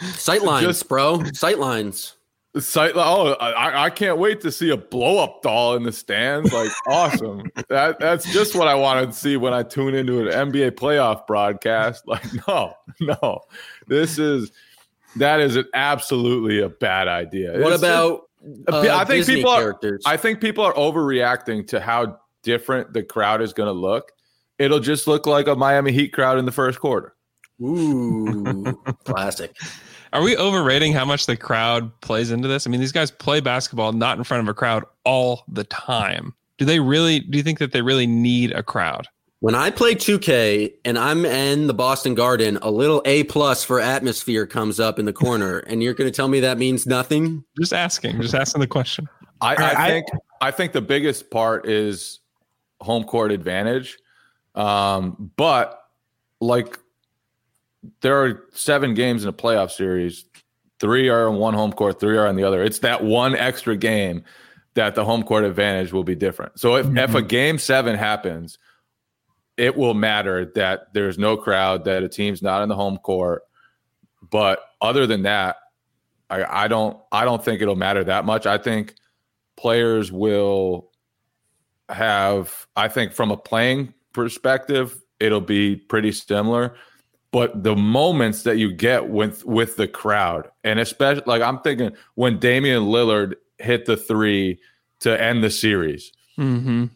Sightlines, Just, bro. Sightlines. Sight. Oh, I, I can't wait to see a blow up doll in the stands. Like, awesome. That that's just what I wanted to see when I tune into an NBA playoff broadcast. Like, no, no, this is that is an absolutely a bad idea. What it's about? uh, I think Disney people characters? are. I think people are overreacting to how different the crowd is going to look. It'll just look like a Miami Heat crowd in the first quarter. Ooh, classic. Are we overrating how much the crowd plays into this? I mean, these guys play basketball not in front of a crowd all the time. Do they really? Do you think that they really need a crowd? When I play 2K and I'm in the Boston Garden, a little A plus for atmosphere comes up in the corner, and you're going to tell me that means nothing? Just asking, just asking the question. I, right, I- I think I think the biggest part is home court advantage. Um, but like there are seven games in a playoff series. Three are on one home court, three are on the other. It's that one extra game that the home court advantage will be different. So if, if a game seven happens, it will matter that there's no crowd, that a team's not in the home court. But other than that, I, I don't I don't think it'll matter that much. I think players will have I think from a playing perspective, it'll be pretty similar. But the moments that you get with with the crowd, and especially like I'm thinking when Damian Lillard hit the three to end the series, Mm-hmm.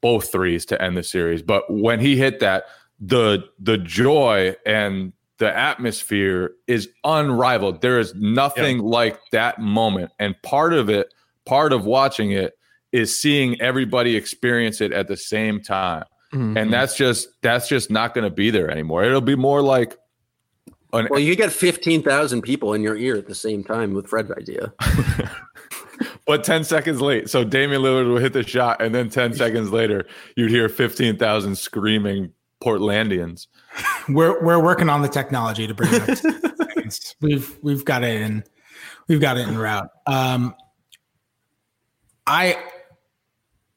both threes to end the series. But when he hit that, the the joy and the atmosphere is unrivaled. There is nothing like that moment. And part of it, part of watching it is seeing everybody experience it at the same time. Mm-hmm. And that's just that's just not going to be there anymore. It'll be more like an Well, you get 15,000 people in your ear at the same time with Fred's idea. but 10 seconds late. So Damian Lillard would hit the shot, and then 10 seconds later, you'd hear 15,000 screaming Portlandians. We're we're working on the technology to bring it. seconds. we've we've got it in we've got it in route. Um, I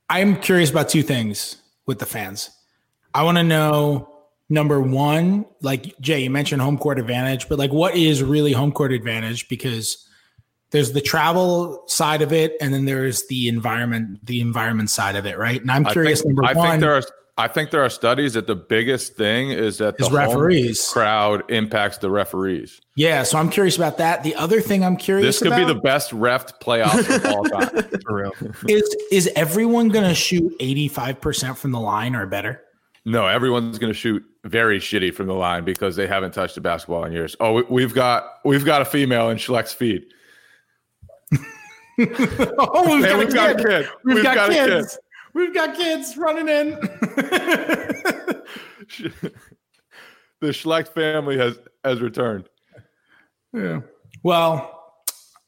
I'm curious about two things with the fans. I want to know number one, like Jay, you mentioned home court advantage, but like what is really home court advantage? Because there's the travel side of it, and then there's the environment, the environment side of it, right? And I'm I curious. think, number I one, think there are I think there are studies that the biggest thing is that the Is home referees. crowd impacts the referees. yeah, so I'm curious about that. The other thing I'm curious This could about, be the best refed playoffs of all time. For real. is is everyone going to shoot 85% from the line or better? No, everyone's going to shoot very shitty from the line because they haven't touched a basketball in years. Oh, we, we've got we've got a female in Schleck's feed. oh, we've, Hey, got, we've a got a kid. kid. We've, We've got, got a kid. kids. We've got kids running in. the Schleck family has has returned. yeah. Well,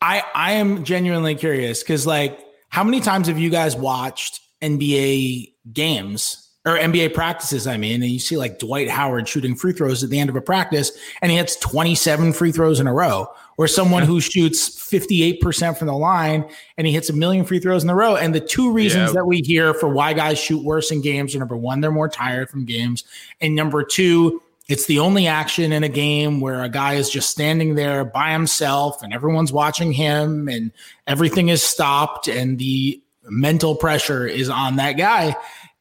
I I am genuinely curious because like how many times have you guys watched NBA games or NBA practices? I mean, and you see like Dwight Howard shooting free throws at the end of a practice, and he hits 27 free throws in a row, or someone who shoots 58% from the line and he hits a million free throws in a row. And the two reasons Yeah. that we hear for why guys shoot worse in games are number one, they're more tired from games, and number two, it's the only action in a game where a guy is just standing there by himself and everyone's watching him and everything is stopped and the mental pressure is on that guy.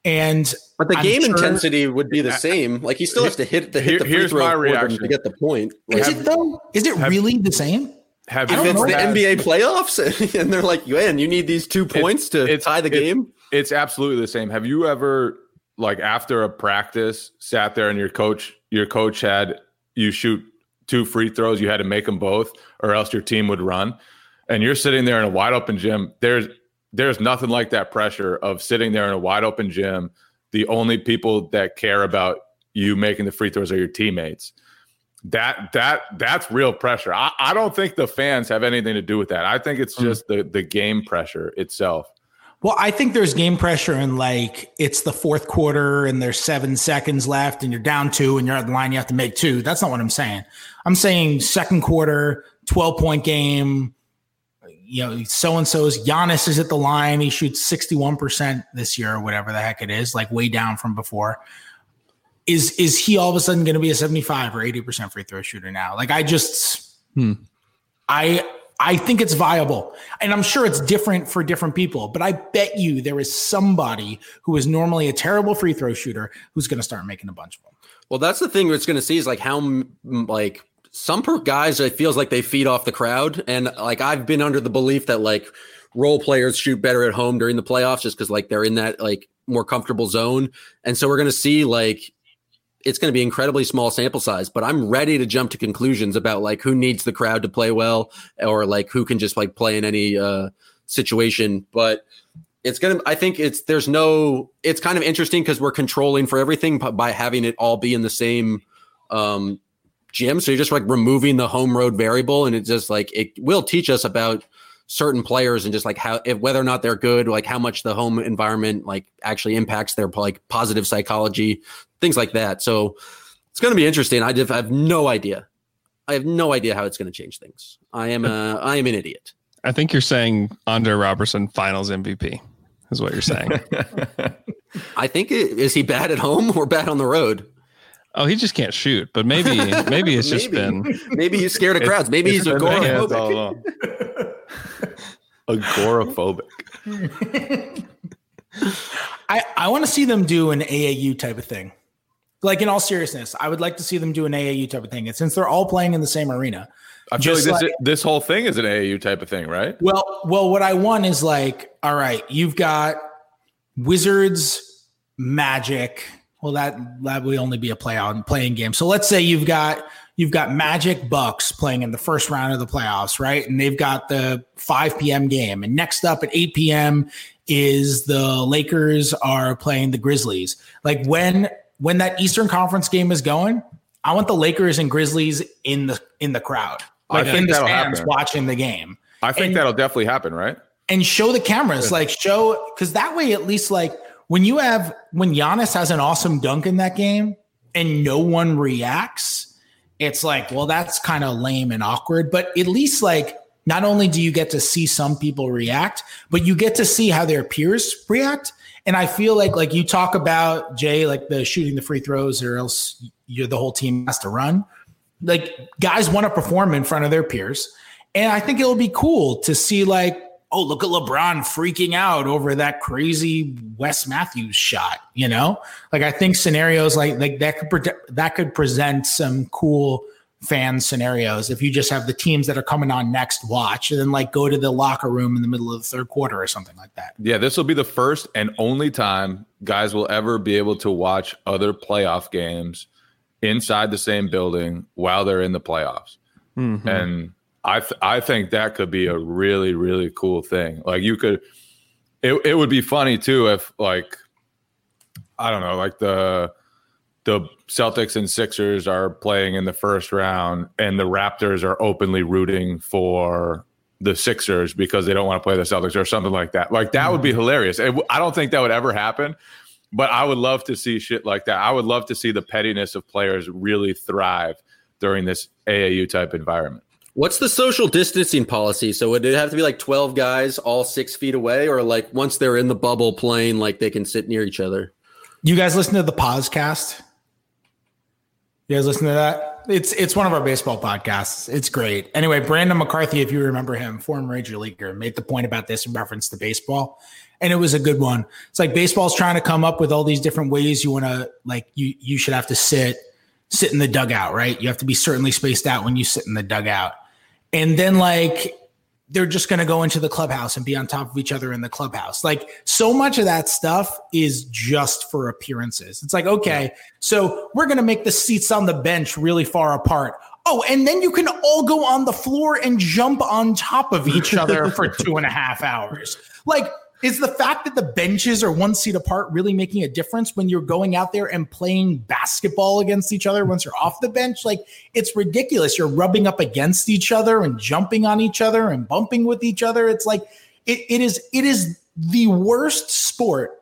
And But the I'm game sure- intensity would be the same. Like he still has to hit the hit Here- the free here's throw my for them reaction. to get the point. is Like, it though? Is it have- really the same? Have I if don't it's the had- NBA playoffs and they're like, man, you need these two points to it's- tie the it's- game. It's absolutely the same. Have you ever like after a practice sat there and your coach your coach had you shoot two free throws, you had to make them both or else your team would run. And you're sitting there in a wide open gym. There's there's nothing like that pressure of sitting there in a wide open gym. The only people that care about you making the free throws are your teammates. That that that's real pressure. I, I don't think the fans have anything to do with that. I think it's mm. just the the game pressure itself. Well, I think there's game pressure and like it's the fourth quarter and there's seven seconds left and you're down two and you're at the line, you have to make two. That's not what I'm saying. I'm saying second quarter, 12 point game. You know, so and so's Giannis is at the line. He shoots 61% this year or whatever the heck it is, like way down from before. Is is he all of a sudden going to be a 75 or 80% free throw shooter now? Like I just hmm. I I think it's viable. And I'm sure it's different for different people, but I bet you there is somebody who is normally a terrible free throw shooter who's going to start making a bunch of them. Well, that's the thing it's going to see is like how like some guys it feels like they feed off the crowd, and like I've been under the belief that like role players shoot better at home during the playoffs just because like they're in that like more comfortable zone, and so we're going to see like it's going to be incredibly small sample size. But I'm ready to jump to conclusions about like who needs the crowd to play well, or like who can just like play in any uh, situation. But it's gonna i think it's there's no it's kind of interesting because we're controlling for everything by having it all be in the same um gym. So you're just like removing the home road variable and it's just like it will teach us about certain players and just like how if whether or not they're good like how much the home environment like actually impacts their like positive psychology things like that. So it's going to be interesting. I just I have no idea. I have no idea how it's going to change things. I am a i am an idiot. I think you're saying Andre Roberson finals MVP is what you're saying. I think it, is he bad at home or bad on the road? Oh, he just can't shoot. But maybe maybe it's just been Maybe he's scared of crowds. Maybe he's It's been the hands agoraphobic. Agoraphobic. I, I want to see them do an AAU type of thing. Like in all seriousness, I would like to see them do an AAU type of thing. And since they're all playing in the same arena, I feel like this like- this whole thing is an AAU type of thing, right? well, well, what I want is like, all right, you've got Wizards, Magic. Well, that that would only be a play out playing game. So let's say you've got you've got Magic Bucks playing in the first round of the playoffs, right? And they've got the 5 p.m. game. And next up at 8 p.m. is the Lakers are playing the Grizzlies. Like when when that Eastern Conference game is going, I want the Lakers and Grizzlies in the in the crowd. I Like think in the stands happen. watching the game I think And- that'll definitely happen, right? and show the cameras, like show because that way at least like when you have when Giannis has an awesome dunk in that game and no one reacts, it's like, well, that's kind of lame and awkward. But at least like not only do you get to see some people react, but you get to see how their peers react. And I feel like like you talk about Jay, like the shooting the free throws, or else you're the whole team has to run. Like guys want to perform in front of their peers. And I think it'll be cool to see like, oh, look at LeBron freaking out over that crazy Wes Matthews shot, you know? Like I think scenarios like like that could pre- that could present some cool fan scenarios if you just have the teams that are coming on next watch and then like go to the locker room in the middle of the third quarter or something like that. Yeah, this will be the first and only time guys will ever be able to watch other playoff games inside the same building while they're in the playoffs. Mhm. And I th- I think that could be a really really cool thing. Like you could it it would be funny too if like I don't know, like the the Celtics and Sixers are playing in the first round and the Raptors are openly rooting for the Sixers because they don't want to play the Celtics or something like that. Like that would be mm-hmm. hilarious. It w- I don't think that would ever happen, but I would love to see shit like that. I would love to see the pettiness of players really thrive during this AAU type environment. What's the social distancing policy? So would it have to be like 12 guys all six feet away, or like once they're in the bubble playing, like they can sit near each other? You guys listen to the podcast? You guys listen to that? It's it's one of our baseball podcasts. It's great. Anyway, Brandon McCarthy, if you remember him, former major leaguer, made the point about this in reference to baseball. And it was a good one. It's like baseball's trying to come up with all these different ways you want to like you you should have to sit sit in the dugout, right? You have to be certainly spaced out when you sit in the dugout. And then like they're just going to go into the clubhouse and be on top of each other in the clubhouse. Like so much of that stuff is just for appearances. It's like, okay, so we're going to make the seats on the bench really far apart. Oh, and then you can all go on the floor and jump on top of each other for two and a half hours. Like, is the fact that the benches are one seat apart really making a difference when you're going out there and playing basketball against each other once you're off the bench? Like, it's ridiculous. You're rubbing up against each other and jumping on each other and bumping with each other. It's like it, it is it is the worst sport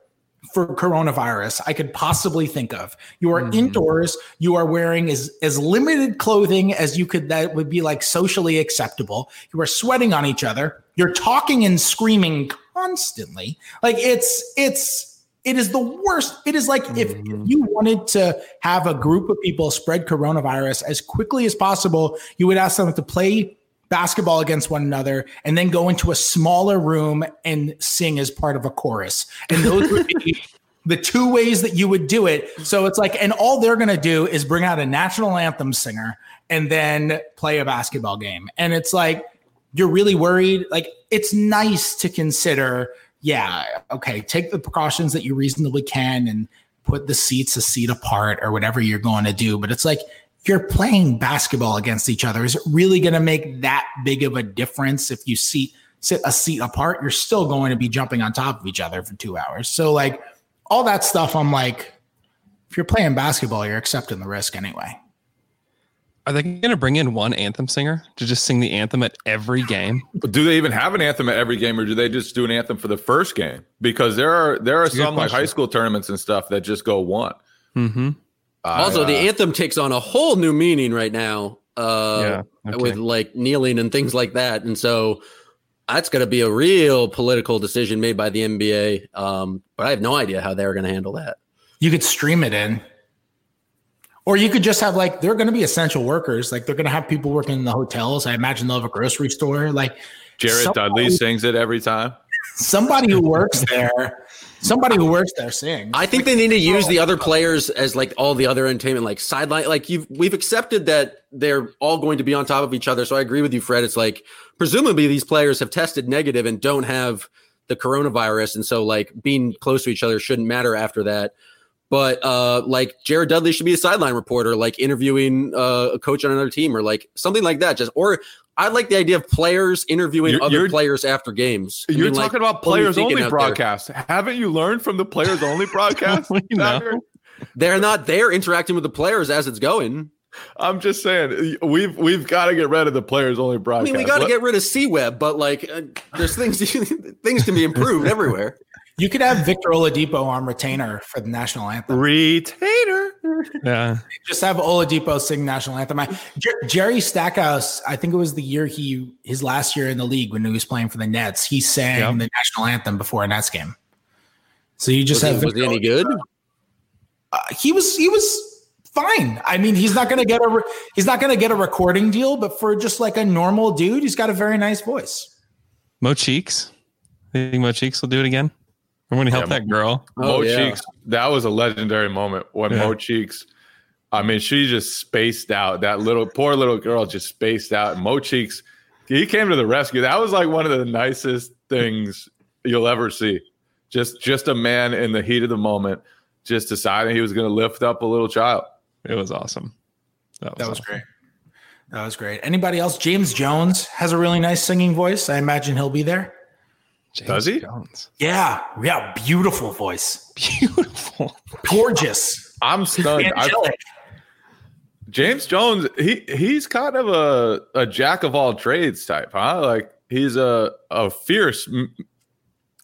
for coronavirus I could possibly think of. You are mm-hmm. indoors, you are wearing as as limited clothing as you could that would be like socially acceptable. You are sweating on each other. You're talking and screaming constantly. Like it's it's it is the worst. It is like if mm-hmm. you wanted to have a group of people spread coronavirus as quickly as possible, you would ask them to play basketball against one another and then go into a smaller room and sing as part of a chorus. And those would be the two ways that you would do it. So it's like, and all they're going to do is bring out a national anthem singer and then play a basketball game. And it's like, you're really worried. Like, it's nice to consider, yeah, okay, take the precautions that you reasonably can and put the seats a seat apart or whatever you're going to do. But it's like, you're playing basketball against each other. Is it really going to make that big of a difference if you seat sit a seat apart, you're still going to be jumping on top of each other for two hours. So like all that stuff, I'm like, if you're playing basketball, you're accepting the risk anyway. Are they going to bring in one anthem singer to just sing the anthem at every game? Do they even have an anthem at every game, or do they just do an anthem for the first game? Because there are there are That's some like high school tournaments and stuff that just go one. Mm-hmm. Also, I, the uh, anthem takes on a whole new meaning right now. Uh, Yeah, okay. with like kneeling and things like that, and so that's going to be a real political decision made by the NBA. Um, but I have no idea how they're going to handle that. You could stream it in. Or you could just have like they're going to be essential workers. Like they're going to have people working in the hotels. I imagine they'll have a grocery store. Like Jared somebody- Dudley sings it every time. somebody who works there, somebody who works there sings. I think they need to use the other players as like all the other entertainment, like sideline. Like you've we've accepted that they're all going to be on top of each other. So I agree with you, Fred. It's like presumably these players have tested negative and don't have the coronavirus, and so like being close to each other shouldn't matter after that. But uh, like Jared Dudley should be a sideline reporter, like interviewing uh, a coach on another team, or like something like that. Just or I like the idea of players interviewing You're- other you're- players after games. I You're mean, like, talking about are you players only there? broadcast. Haven't you learned from the players only broadcast? Tucker? They're not there interacting with the players as it's going. I'm just saying we've we've got to get rid of the players only broadcast. I mean, we got to get rid of C Webb, but like, uh, there's things things can be improved everywhere. You could have Victor Oladipo on retainer for the national anthem. retainer. Yeah. Just have Oladipo sing national anthem. I, Jer- Jerry Stackhouse, I think it was the year he his last year in the league when he was playing for the Nets. He sang Yep. the national anthem before a Nets game. So you just Was, have he, was he any good? uh, he was he was fine. I mean, he's not going to get a re- he's not going to get a recording deal, but for just like a normal dude, he's got a very nice voice. Mo Cheeks. You think Mo Cheeks will do it again? Or when he helped Yeah, that girl? Mo Oh, yeah. Cheeks. That was a legendary moment when Yeah. Mo Cheeks. I mean, she just spaced out. That little poor little girl just spaced out. And Mo Cheeks, he came to the rescue. That was like one of the nicest things you'll ever see. Just just a man in the heat of the moment, just deciding he was going to lift up a little child. It was awesome. That was awesome. great. That was great. Anybody else? James Jones has a really nice singing voice. I imagine he'll be there. James Does he? Jones. Yeah, yeah, beautiful voice, Beautiful. gorgeous, I'm stunned. I. James Jones, he he's kind of a, a jack of all trades type, huh? Like he's a a fierce m-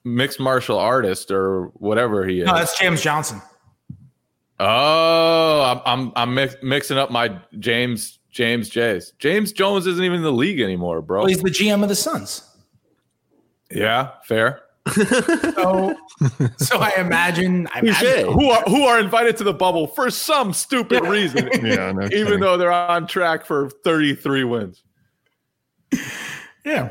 mixed martial artist or whatever he is. No, that's James Johnson. oh, I'm I'm, I'm mix, mixing up my James James Jays. James Jones isn't even in the league anymore, bro. Well, he's the GM of the Suns. Yeah, fair. So, so I imagine, I imagine Who are who are invited to the bubble for some stupid reason, Yeah, no even kidding. though they're on track for 33 wins. Yeah.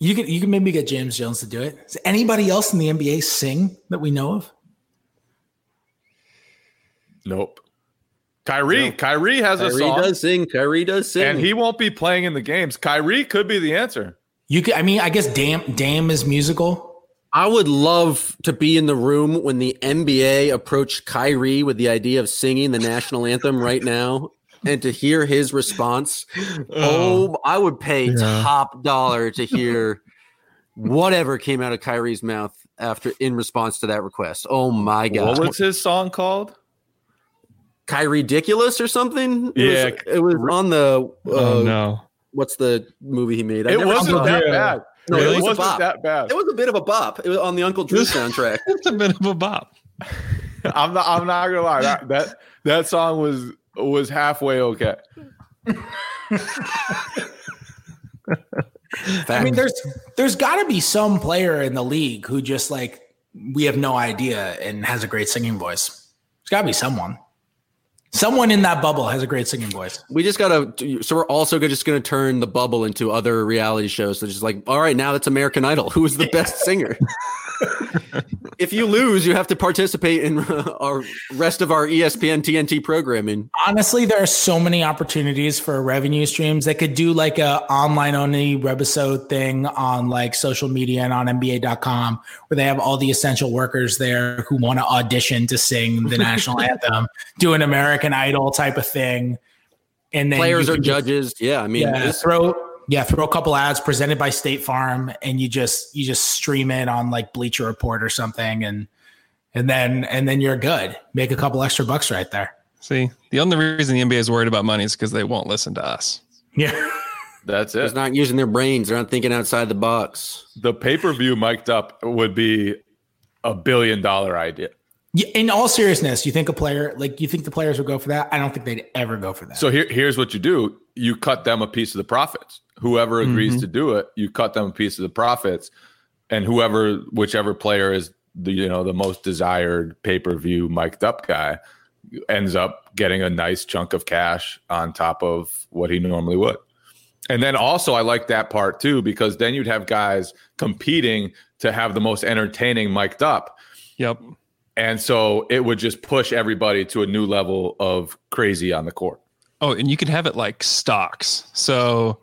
You can you can maybe get James Jones to do it. Does anybody else in the NBA sing that we know of? Nope. Kyrie, Kyrie has a Kyrie song. does sing. Kyrie does sing. and he won't be playing in the games. Kyrie could be the answer. You could I mean, I guess Damn Dame is musical. I would love to be in the room when the NBA approached Kyrie with the idea of singing the national anthem right now and to hear his response. Oh, I would pay Yeah. top dollar to hear whatever came out of Kyrie's mouth after in response to that request. Oh my god. What was his song called? Kyrie Ridiculous or something? It Yeah. was, it was on the uh, oh no. What's the movie he made? I It wasn't that it. bad. No, it, it was a wasn't that bad. It was a bit of a bop. It was on the Uncle Drew soundtrack. It's a bit of a bop. I'm not. I'm not gonna lie. That that that song was was halfway okay. I mean, there's there's got to be some player in the league who just like we have no idea and has a great singing voice. There's got to be someone. Someone in that bubble has a great singing voice. We just gotta. So we're also just gonna turn the bubble into other reality shows. So just like, all right, now that's American Idol. Who is the best singer? if you lose, you have to participate in uh, our rest of our ESPN TNT programming. Honestly, there are so many opportunities for revenue streams. They could do like a online only webisode thing on like social media and on NBA.com where they have all the essential workers there who want to audition to sing the national anthem, do an American An idol type of thing. And then Players you are can just- judges. Yeah, I mean, yeah, this- throw Yeah, throw a couple ads presented by State Farm, and you just you just stream it on like Bleacher Report or something, and and then and then you're good. Make a couple extra bucks right there. See, the only reason the NBA is worried about money is because they won't listen to us. Yeah. That's it. They're not using their brains. They're not thinking outside the box. The pay per view mic'd up would be a billion dollar idea. Yeah, In all seriousness, you think a player like you think the players would go for that? I don't think they'd ever go for that. So here, here's what you do: you cut them a piece of the profits. Whoever agrees mm-hmm. to do it, you cut them a piece of the profits, and whoever, whichever player is the you know the most desired pay per view mic'd up guy, ends up getting a nice chunk of cash on top of what he normally would. And then also, I like that part too because then you'd have guys competing to have the most entertaining mic'd up. Yep. And so it would just push everybody to a new level of crazy on the court. Oh, and you could have it like stocks. So,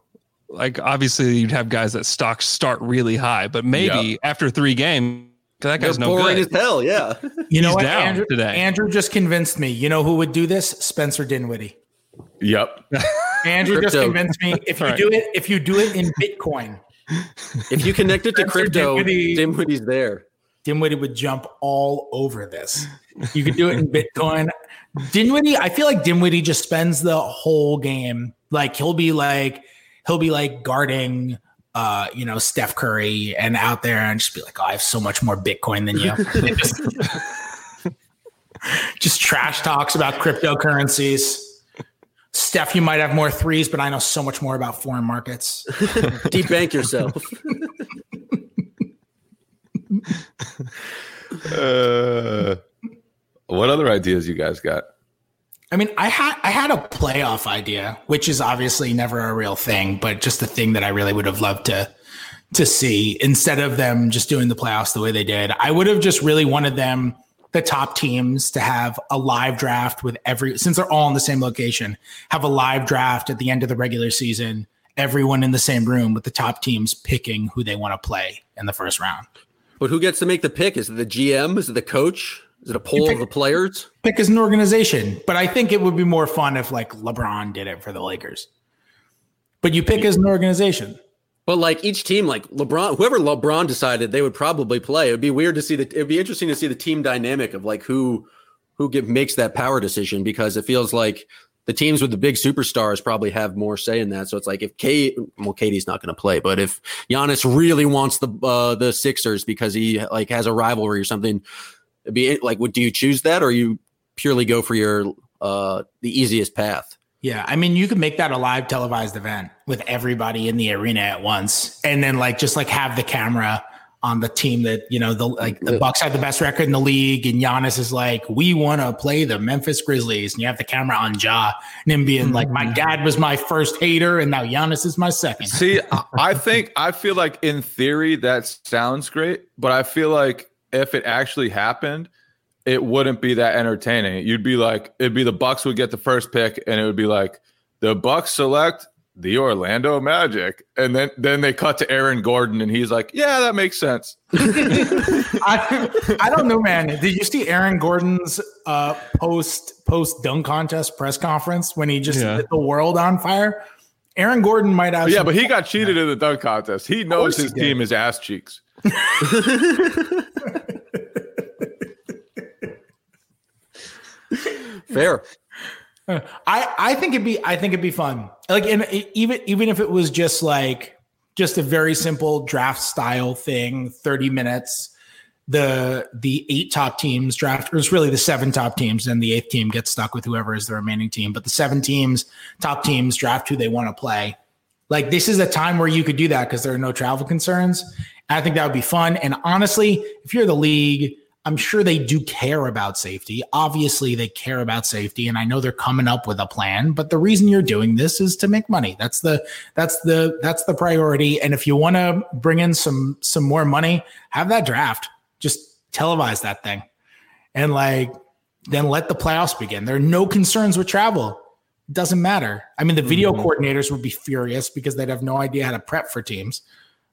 like, obviously, you'd have guys that stocks start really high, but maybe Yep. after three games, 'cause that guy's They're no boring good. as hell. Yeah. you know he's what? down Andrew, today. Andrew just convinced me. You know who would do this? Spencer Dinwiddie. Yep. Andrew just convinced me. If you Right. do it, if you do it in Bitcoin, If you connect it to crypto, Dinwiddie- Dinwiddie's there. Dinwiddie would jump all over this. You could do it in Bitcoin. Dinwiddie, I feel like Dinwiddie just spends the whole game like he'll be like he'll be like guarding uh you know Steph Curry and out there and just be like, oh, I have so much more Bitcoin than you. Just, just trash talks about cryptocurrencies. Steph, you might have more threes, but I know so much more about foreign markets. Deep bank yourself. Uh, what other ideas you guys got? I mean, I had I had a playoff idea, which is obviously never a real thing, but just a thing that I really would have loved to to see instead of them just doing the playoffs the way they did. I would have just really wanted them the top teams to have a live draft with every since they're all in the same location, have a live draft at the end of the regular season, everyone in the same room with the top teams picking who they want to play in the first round. But who gets to make the pick? Is it the GM? Is it the coach? Is it a poll pick- of the players? Pick as an organization, but I think it would be more fun if like LeBron did it for the Lakers. But you pick as an organization. But like each team, like LeBron, whoever LeBron decided they would probably play. It'd be weird to see that. It'd be interesting to see the team dynamic of like who who get, makes that power decision because it feels like the teams with the big superstars probably have more say in that. So it's like if Kate, well, Katie's not going to play, but if Giannis really wants the uh, the Sixers because he like has a rivalry or something, be like, would do you choose that or you purely go for your uh the easiest path? Yeah, I mean, you could make that a live televised event with everybody in the arena at once, and then like just like have the camera on the team that you know the like the Bucks have the best record in the league, and Giannis is like, we want to play the Memphis Grizzlies, and you have the camera on Ja, and him being like, my mm-hmm. dad was my first hater, and now Giannis is my second. See, I- I think I feel like in theory that sounds great, but I feel like if it actually happened, it wouldn't be that entertaining. You'd be like, it'd be the Bucks would get the first pick, and it would be like the Bucks select the Orlando Magic, and then then they cut to Aaron Gordon, and he's like, yeah, that makes sense. I, I don't know, man. Did you see Aaron Gordon's uh, post post dunk contest press conference when he just Yeah. lit the world on fire? Aaron Gordon might have. yeah, but he got cheated in the dunk contest. He knows course he his team is ass cheeks. Fair. I I think it'd be I think it'd be fun. Like and even even if it was just like just a very simple draft style thing, 30 minutes. The the eight top teams draft, or it's really the seven top teams, and the eighth team gets stuck with whoever is the remaining team. But the seven teams, top teams, draft who they want to play. Like this is a time where you could do that because there are no travel concerns. I think that would be fun. And honestly, if you're the league, I'm sure they do care about safety. Obviously, they care about safety, and I know they're coming up with a plan. But the reason you're doing this is to make money. That's the that's the that's the priority. And if you want to bring in some some more money, have that draft. Just televise that thing, and like then let the playoffs begin. There are no concerns with travel. It doesn't matter. I mean, the video mm-hmm. coordinators would be furious because they'd have no idea how to prep for teams.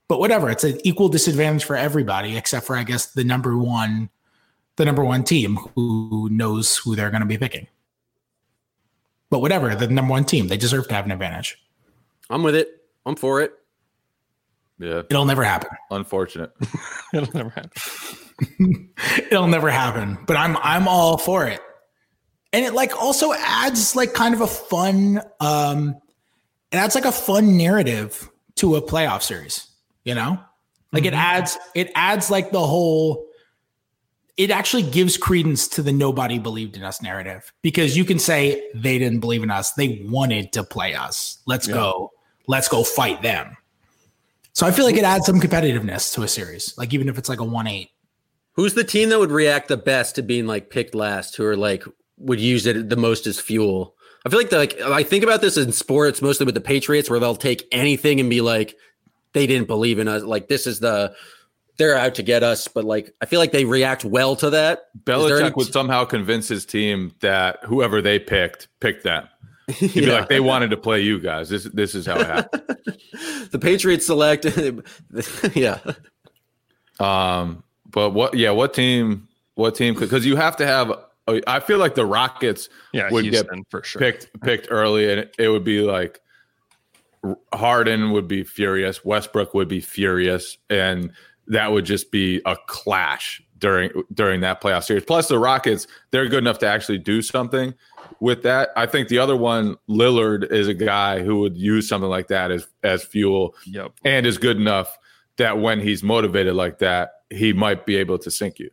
But whatever, it's an equal disadvantage for everybody, except for I guess the number one, the number one team who knows who they're going to be picking. But whatever, the number one team, they deserve to have an advantage. I'm with it. I'm for it. Yeah, It'll never happen. unfortunate. It'll never happen. It'll never happen. But I'm I'm all for it. And it like also adds like kind of a fun um it adds like a fun narrative to a playoff series, you know? Like it adds it adds like the whole it actually gives credence to the nobody believed in us narrative because you can say they didn't believe in us. They wanted to play us. Let's go. Let's go fight them. So I feel like it adds some competitiveness to a series, like even if it's like a 1 8. Who's the team that would react the best to being like picked last? Who are like would use it the most as fuel? I feel like the, like I think about this in sports mostly with the Patriots, where they'll take anything and be like, they didn't believe in us. Like this is the they're out to get us, but like I feel like they react well to that. there Belichick any- would somehow convince his team that whoever they picked picked them. He'd be like, they wanted to play you guys. This this is how it happened. the Patriots select, yeah. Um, but what? Yeah, what team? What team? Because you have to have. I feel like the Rockets Yeah, would Houston get for sure. picked picked early, and it, it would be like Harden would be furious, Westbrook would be furious, and that would just be a clash during during that playoff series. Plus, the Rockets they're good enough to actually do something with that. I think the other one, Lillard, is a guy who would use something like that as as fuel Yep. and is good enough that when he's motivated like that, he might be able to sink you.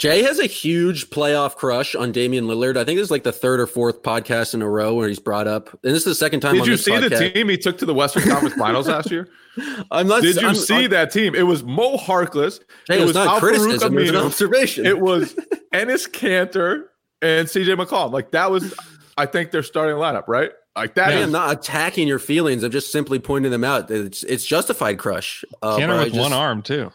Jay has a huge playoff crush on Damian Lillard. I think this is like the third or fourth podcast in a row where he's brought up, and this is the second time. Did on you this see the team he took to the Western Conference Finals last year? I'm not. Did you I'm- see I'm- that team? It was Mo Harkless. Hey, it it's was not Al-Farouq criticism. It's an observation. It was Enes Kanter and CJ McCollum. Like that was, I think, their starting lineup, right? Like that I is am not attacking your feelings. I'm just simply pointing them out. It's it's justified crush. Uh, Kanter but I with just- one arm too.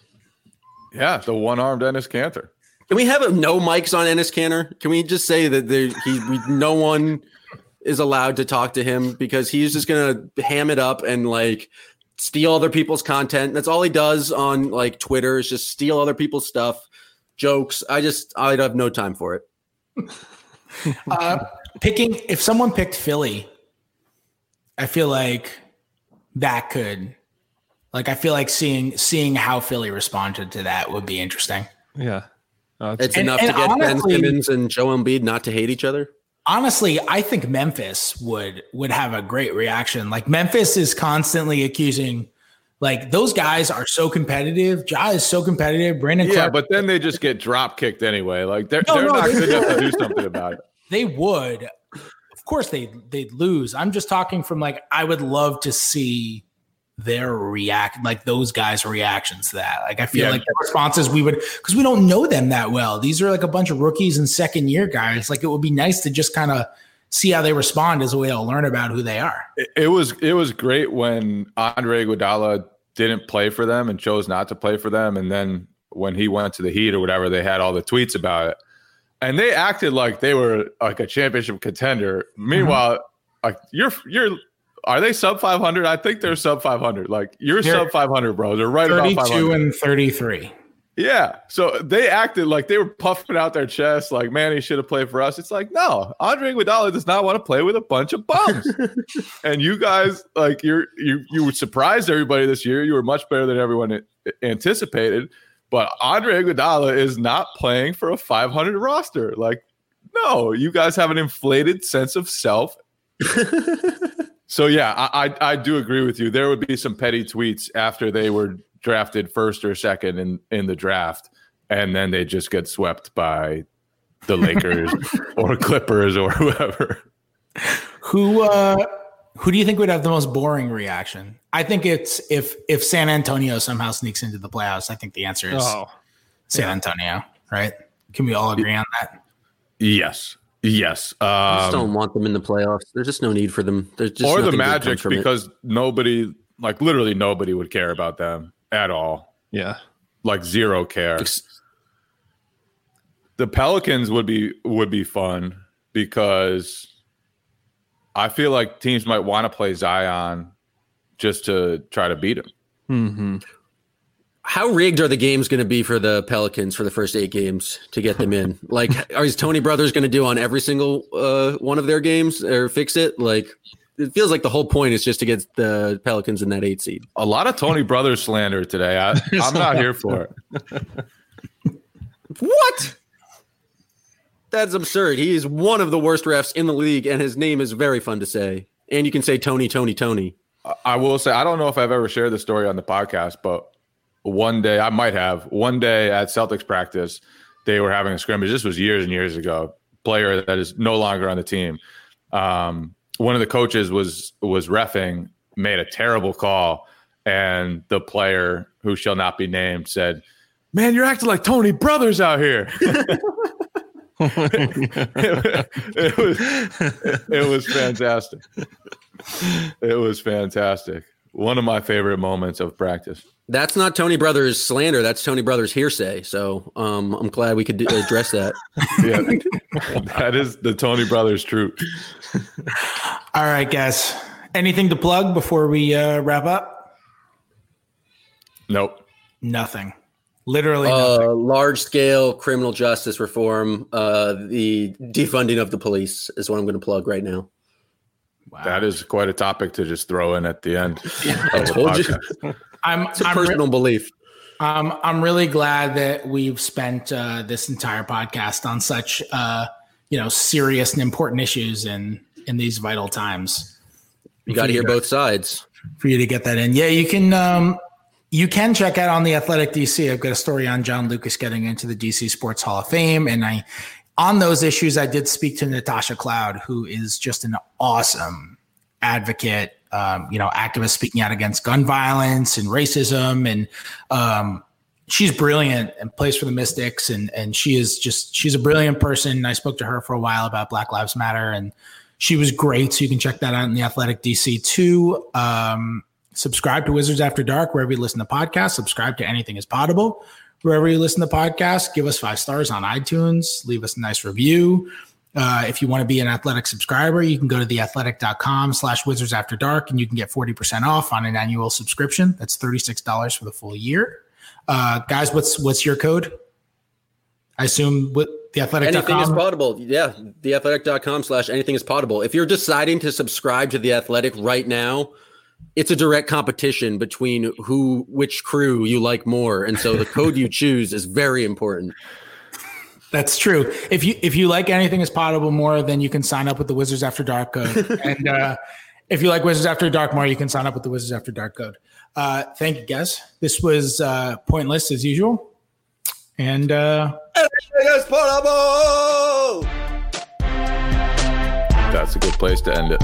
yeah, the one-armed Enes Kanter. Can we have a, no mics on Enes Kanter? Can we just say that there, he, we, no one is allowed to talk to him because he's just gonna ham it up and like steal other people's content. That's all he does on like Twitter is just steal other people's stuff, jokes. I just I'd have no time for it. Uh, picking if someone picked Philly, I feel like that could, like, I feel like seeing seeing how Philly responded to that would be interesting. Yeah. Oh, it's- It's And- enough and to get honestly- Ben Simmons and Joe Embiid not to hate each other. Honestly, I think Memphis would would have a great reaction. Like Memphis is constantly accusing, like those guys are so competitive. Ja is so competitive. Brandon Yeah, Clarke, but then they just get drop kicked anyway. Like they're No, they're no, not they good enough to do something about it. they would. Of course, they they'd lose. I'm just talking from like I would love to see their react, like those guys' reactions to that. Like I feel Yeah. like the responses we would because we don't know them that well. These are like a bunch of rookies and second year guys. Like it would be nice to just kind of see how they respond as a way to learn about who they are. It, it was it was great when Andre Iguodala didn't play for them and chose not to play for them, and then when he went to the Heat or whatever, they had all the tweets about it, and they acted like they were like a championship contender. Mm-hmm. Meanwhile, like you're you're. Are they sub 500? I think they're sub 500. Like you're They're sub 500, bro. They're right about 32 and 33. Yeah. So they acted like they were puffing out their chest, like, man, he should have played for us. It's like, no, Andre Iguodala does not want to play with a bunch of bums. and you guys, like, you're you you surprised everybody this year. You were much better than everyone anticipated. But Andre Iguodala is not playing for a 500 roster. Like, no, you guys have an inflated sense of self. so yeah, I, I I do agree with you. There would be some petty tweets after they were drafted first or second in in the draft, and then they just get swept by the Lakers or Clippers or whoever. Who uh who do you think would have the most boring reaction? I think it's if if San Antonio somehow sneaks into the playoffs. I think the answer is oh, San Antonio, right? Can we all agree on that? Yes, yes. I just Um, don't want them in the playoffs. There's just no need for them. There's just or the nothing good comes Magic from it. because nobody, like literally nobody, would care about them at all. yeah. Like zero care. Ex- the Pelicans would be would be fun because I feel like teams might want to play Zion just to try to beat him. Mm-hmm. How rigged are the games going to be for the Pelicans for the first eight games to get them in? like, are is Tony Brothers going to do on every single uh, one of their games or fix it? Like, it feels like the whole point is just to get the Pelicans in that eight seed. A lot of Tony Brothers slander today. I, I'm not here for it. What? That's absurd. He is one of the worst refs in the league, and his name is very fun to say. And you can say Tony, Tony, Tony. I will say I don't know if I've ever shared the story on the podcast, but one day I might have. One day at Celtics practice, they were having a scrimmage. This was years and years ago. Player that is no longer on the team. Um, one of the coaches was was refing, made a terrible call, and the player who shall not be named said, "Man, you're acting like Tony Brothers out here." it, it was it was fantastic. It was fantastic. One of my favorite moments of practice. That's not Tony Brothers slander. That's Tony Brothers hearsay. So um, I'm glad we could d- address that. Yeah, that is the Tony Brothers truth. All right, guys. Anything to plug before we uh, wrap up? Nope. Nothing. Literally nothing. Uh, large scale criminal justice reform. Uh, the defunding of the police is what I'm going to plug right now. Wow. That is quite a topic to just throw in at the end. I of the told you. podcast. I'm It's a I'm, re- personal belief. um, I'm really glad that we've spent uh, this entire podcast on such uh, you know serious and important issues in in these vital times. You got to hear Yeah. both sides. for you to get that in. Yeah, you can um, you can check out on the Athletic DC. I've got a story on John Lucas getting into the DC Sports Hall of Fame, and I on those issues I did speak to Natasha Cloud, who is just an awesome advocate. Um, you know, activist speaking out against gun violence and racism, and um, she's brilliant and plays for the Mystics, and and she is just she's a brilliant person. I spoke to her for a while about Black Lives Matter, and she was great. So you can check that out in the Athletic DC too. Um, subscribe to Wizards After Dark wherever you listen to podcasts. Subscribe to Anything Is Potable wherever you listen to podcasts. Give us five stars on iTunes. Leave us a nice review. Uh, if you want to be an athletic subscriber, you can go to theathletic.com slash wizards after dark and you can get 40% off on an annual subscription. That's $36 for the full year. Uh, guys, what's what's your code? I assume with Anything is potable. Yeah. Theathletic.com slash anything is potable. If you're deciding to subscribe to The Athletic right now, it's a direct competition between who, which crew you like more. And so the code you choose is very important. That's true. If you if you like anything is potable more, then you can sign up with the Wizards After Dark code. and uh, if you like Wizards After Dark more, you can sign up with the Wizards After Dark code. Uh, thank you, guys. This was uh, pointless as usual. And uh, Anything is potable. That's a good place to end it.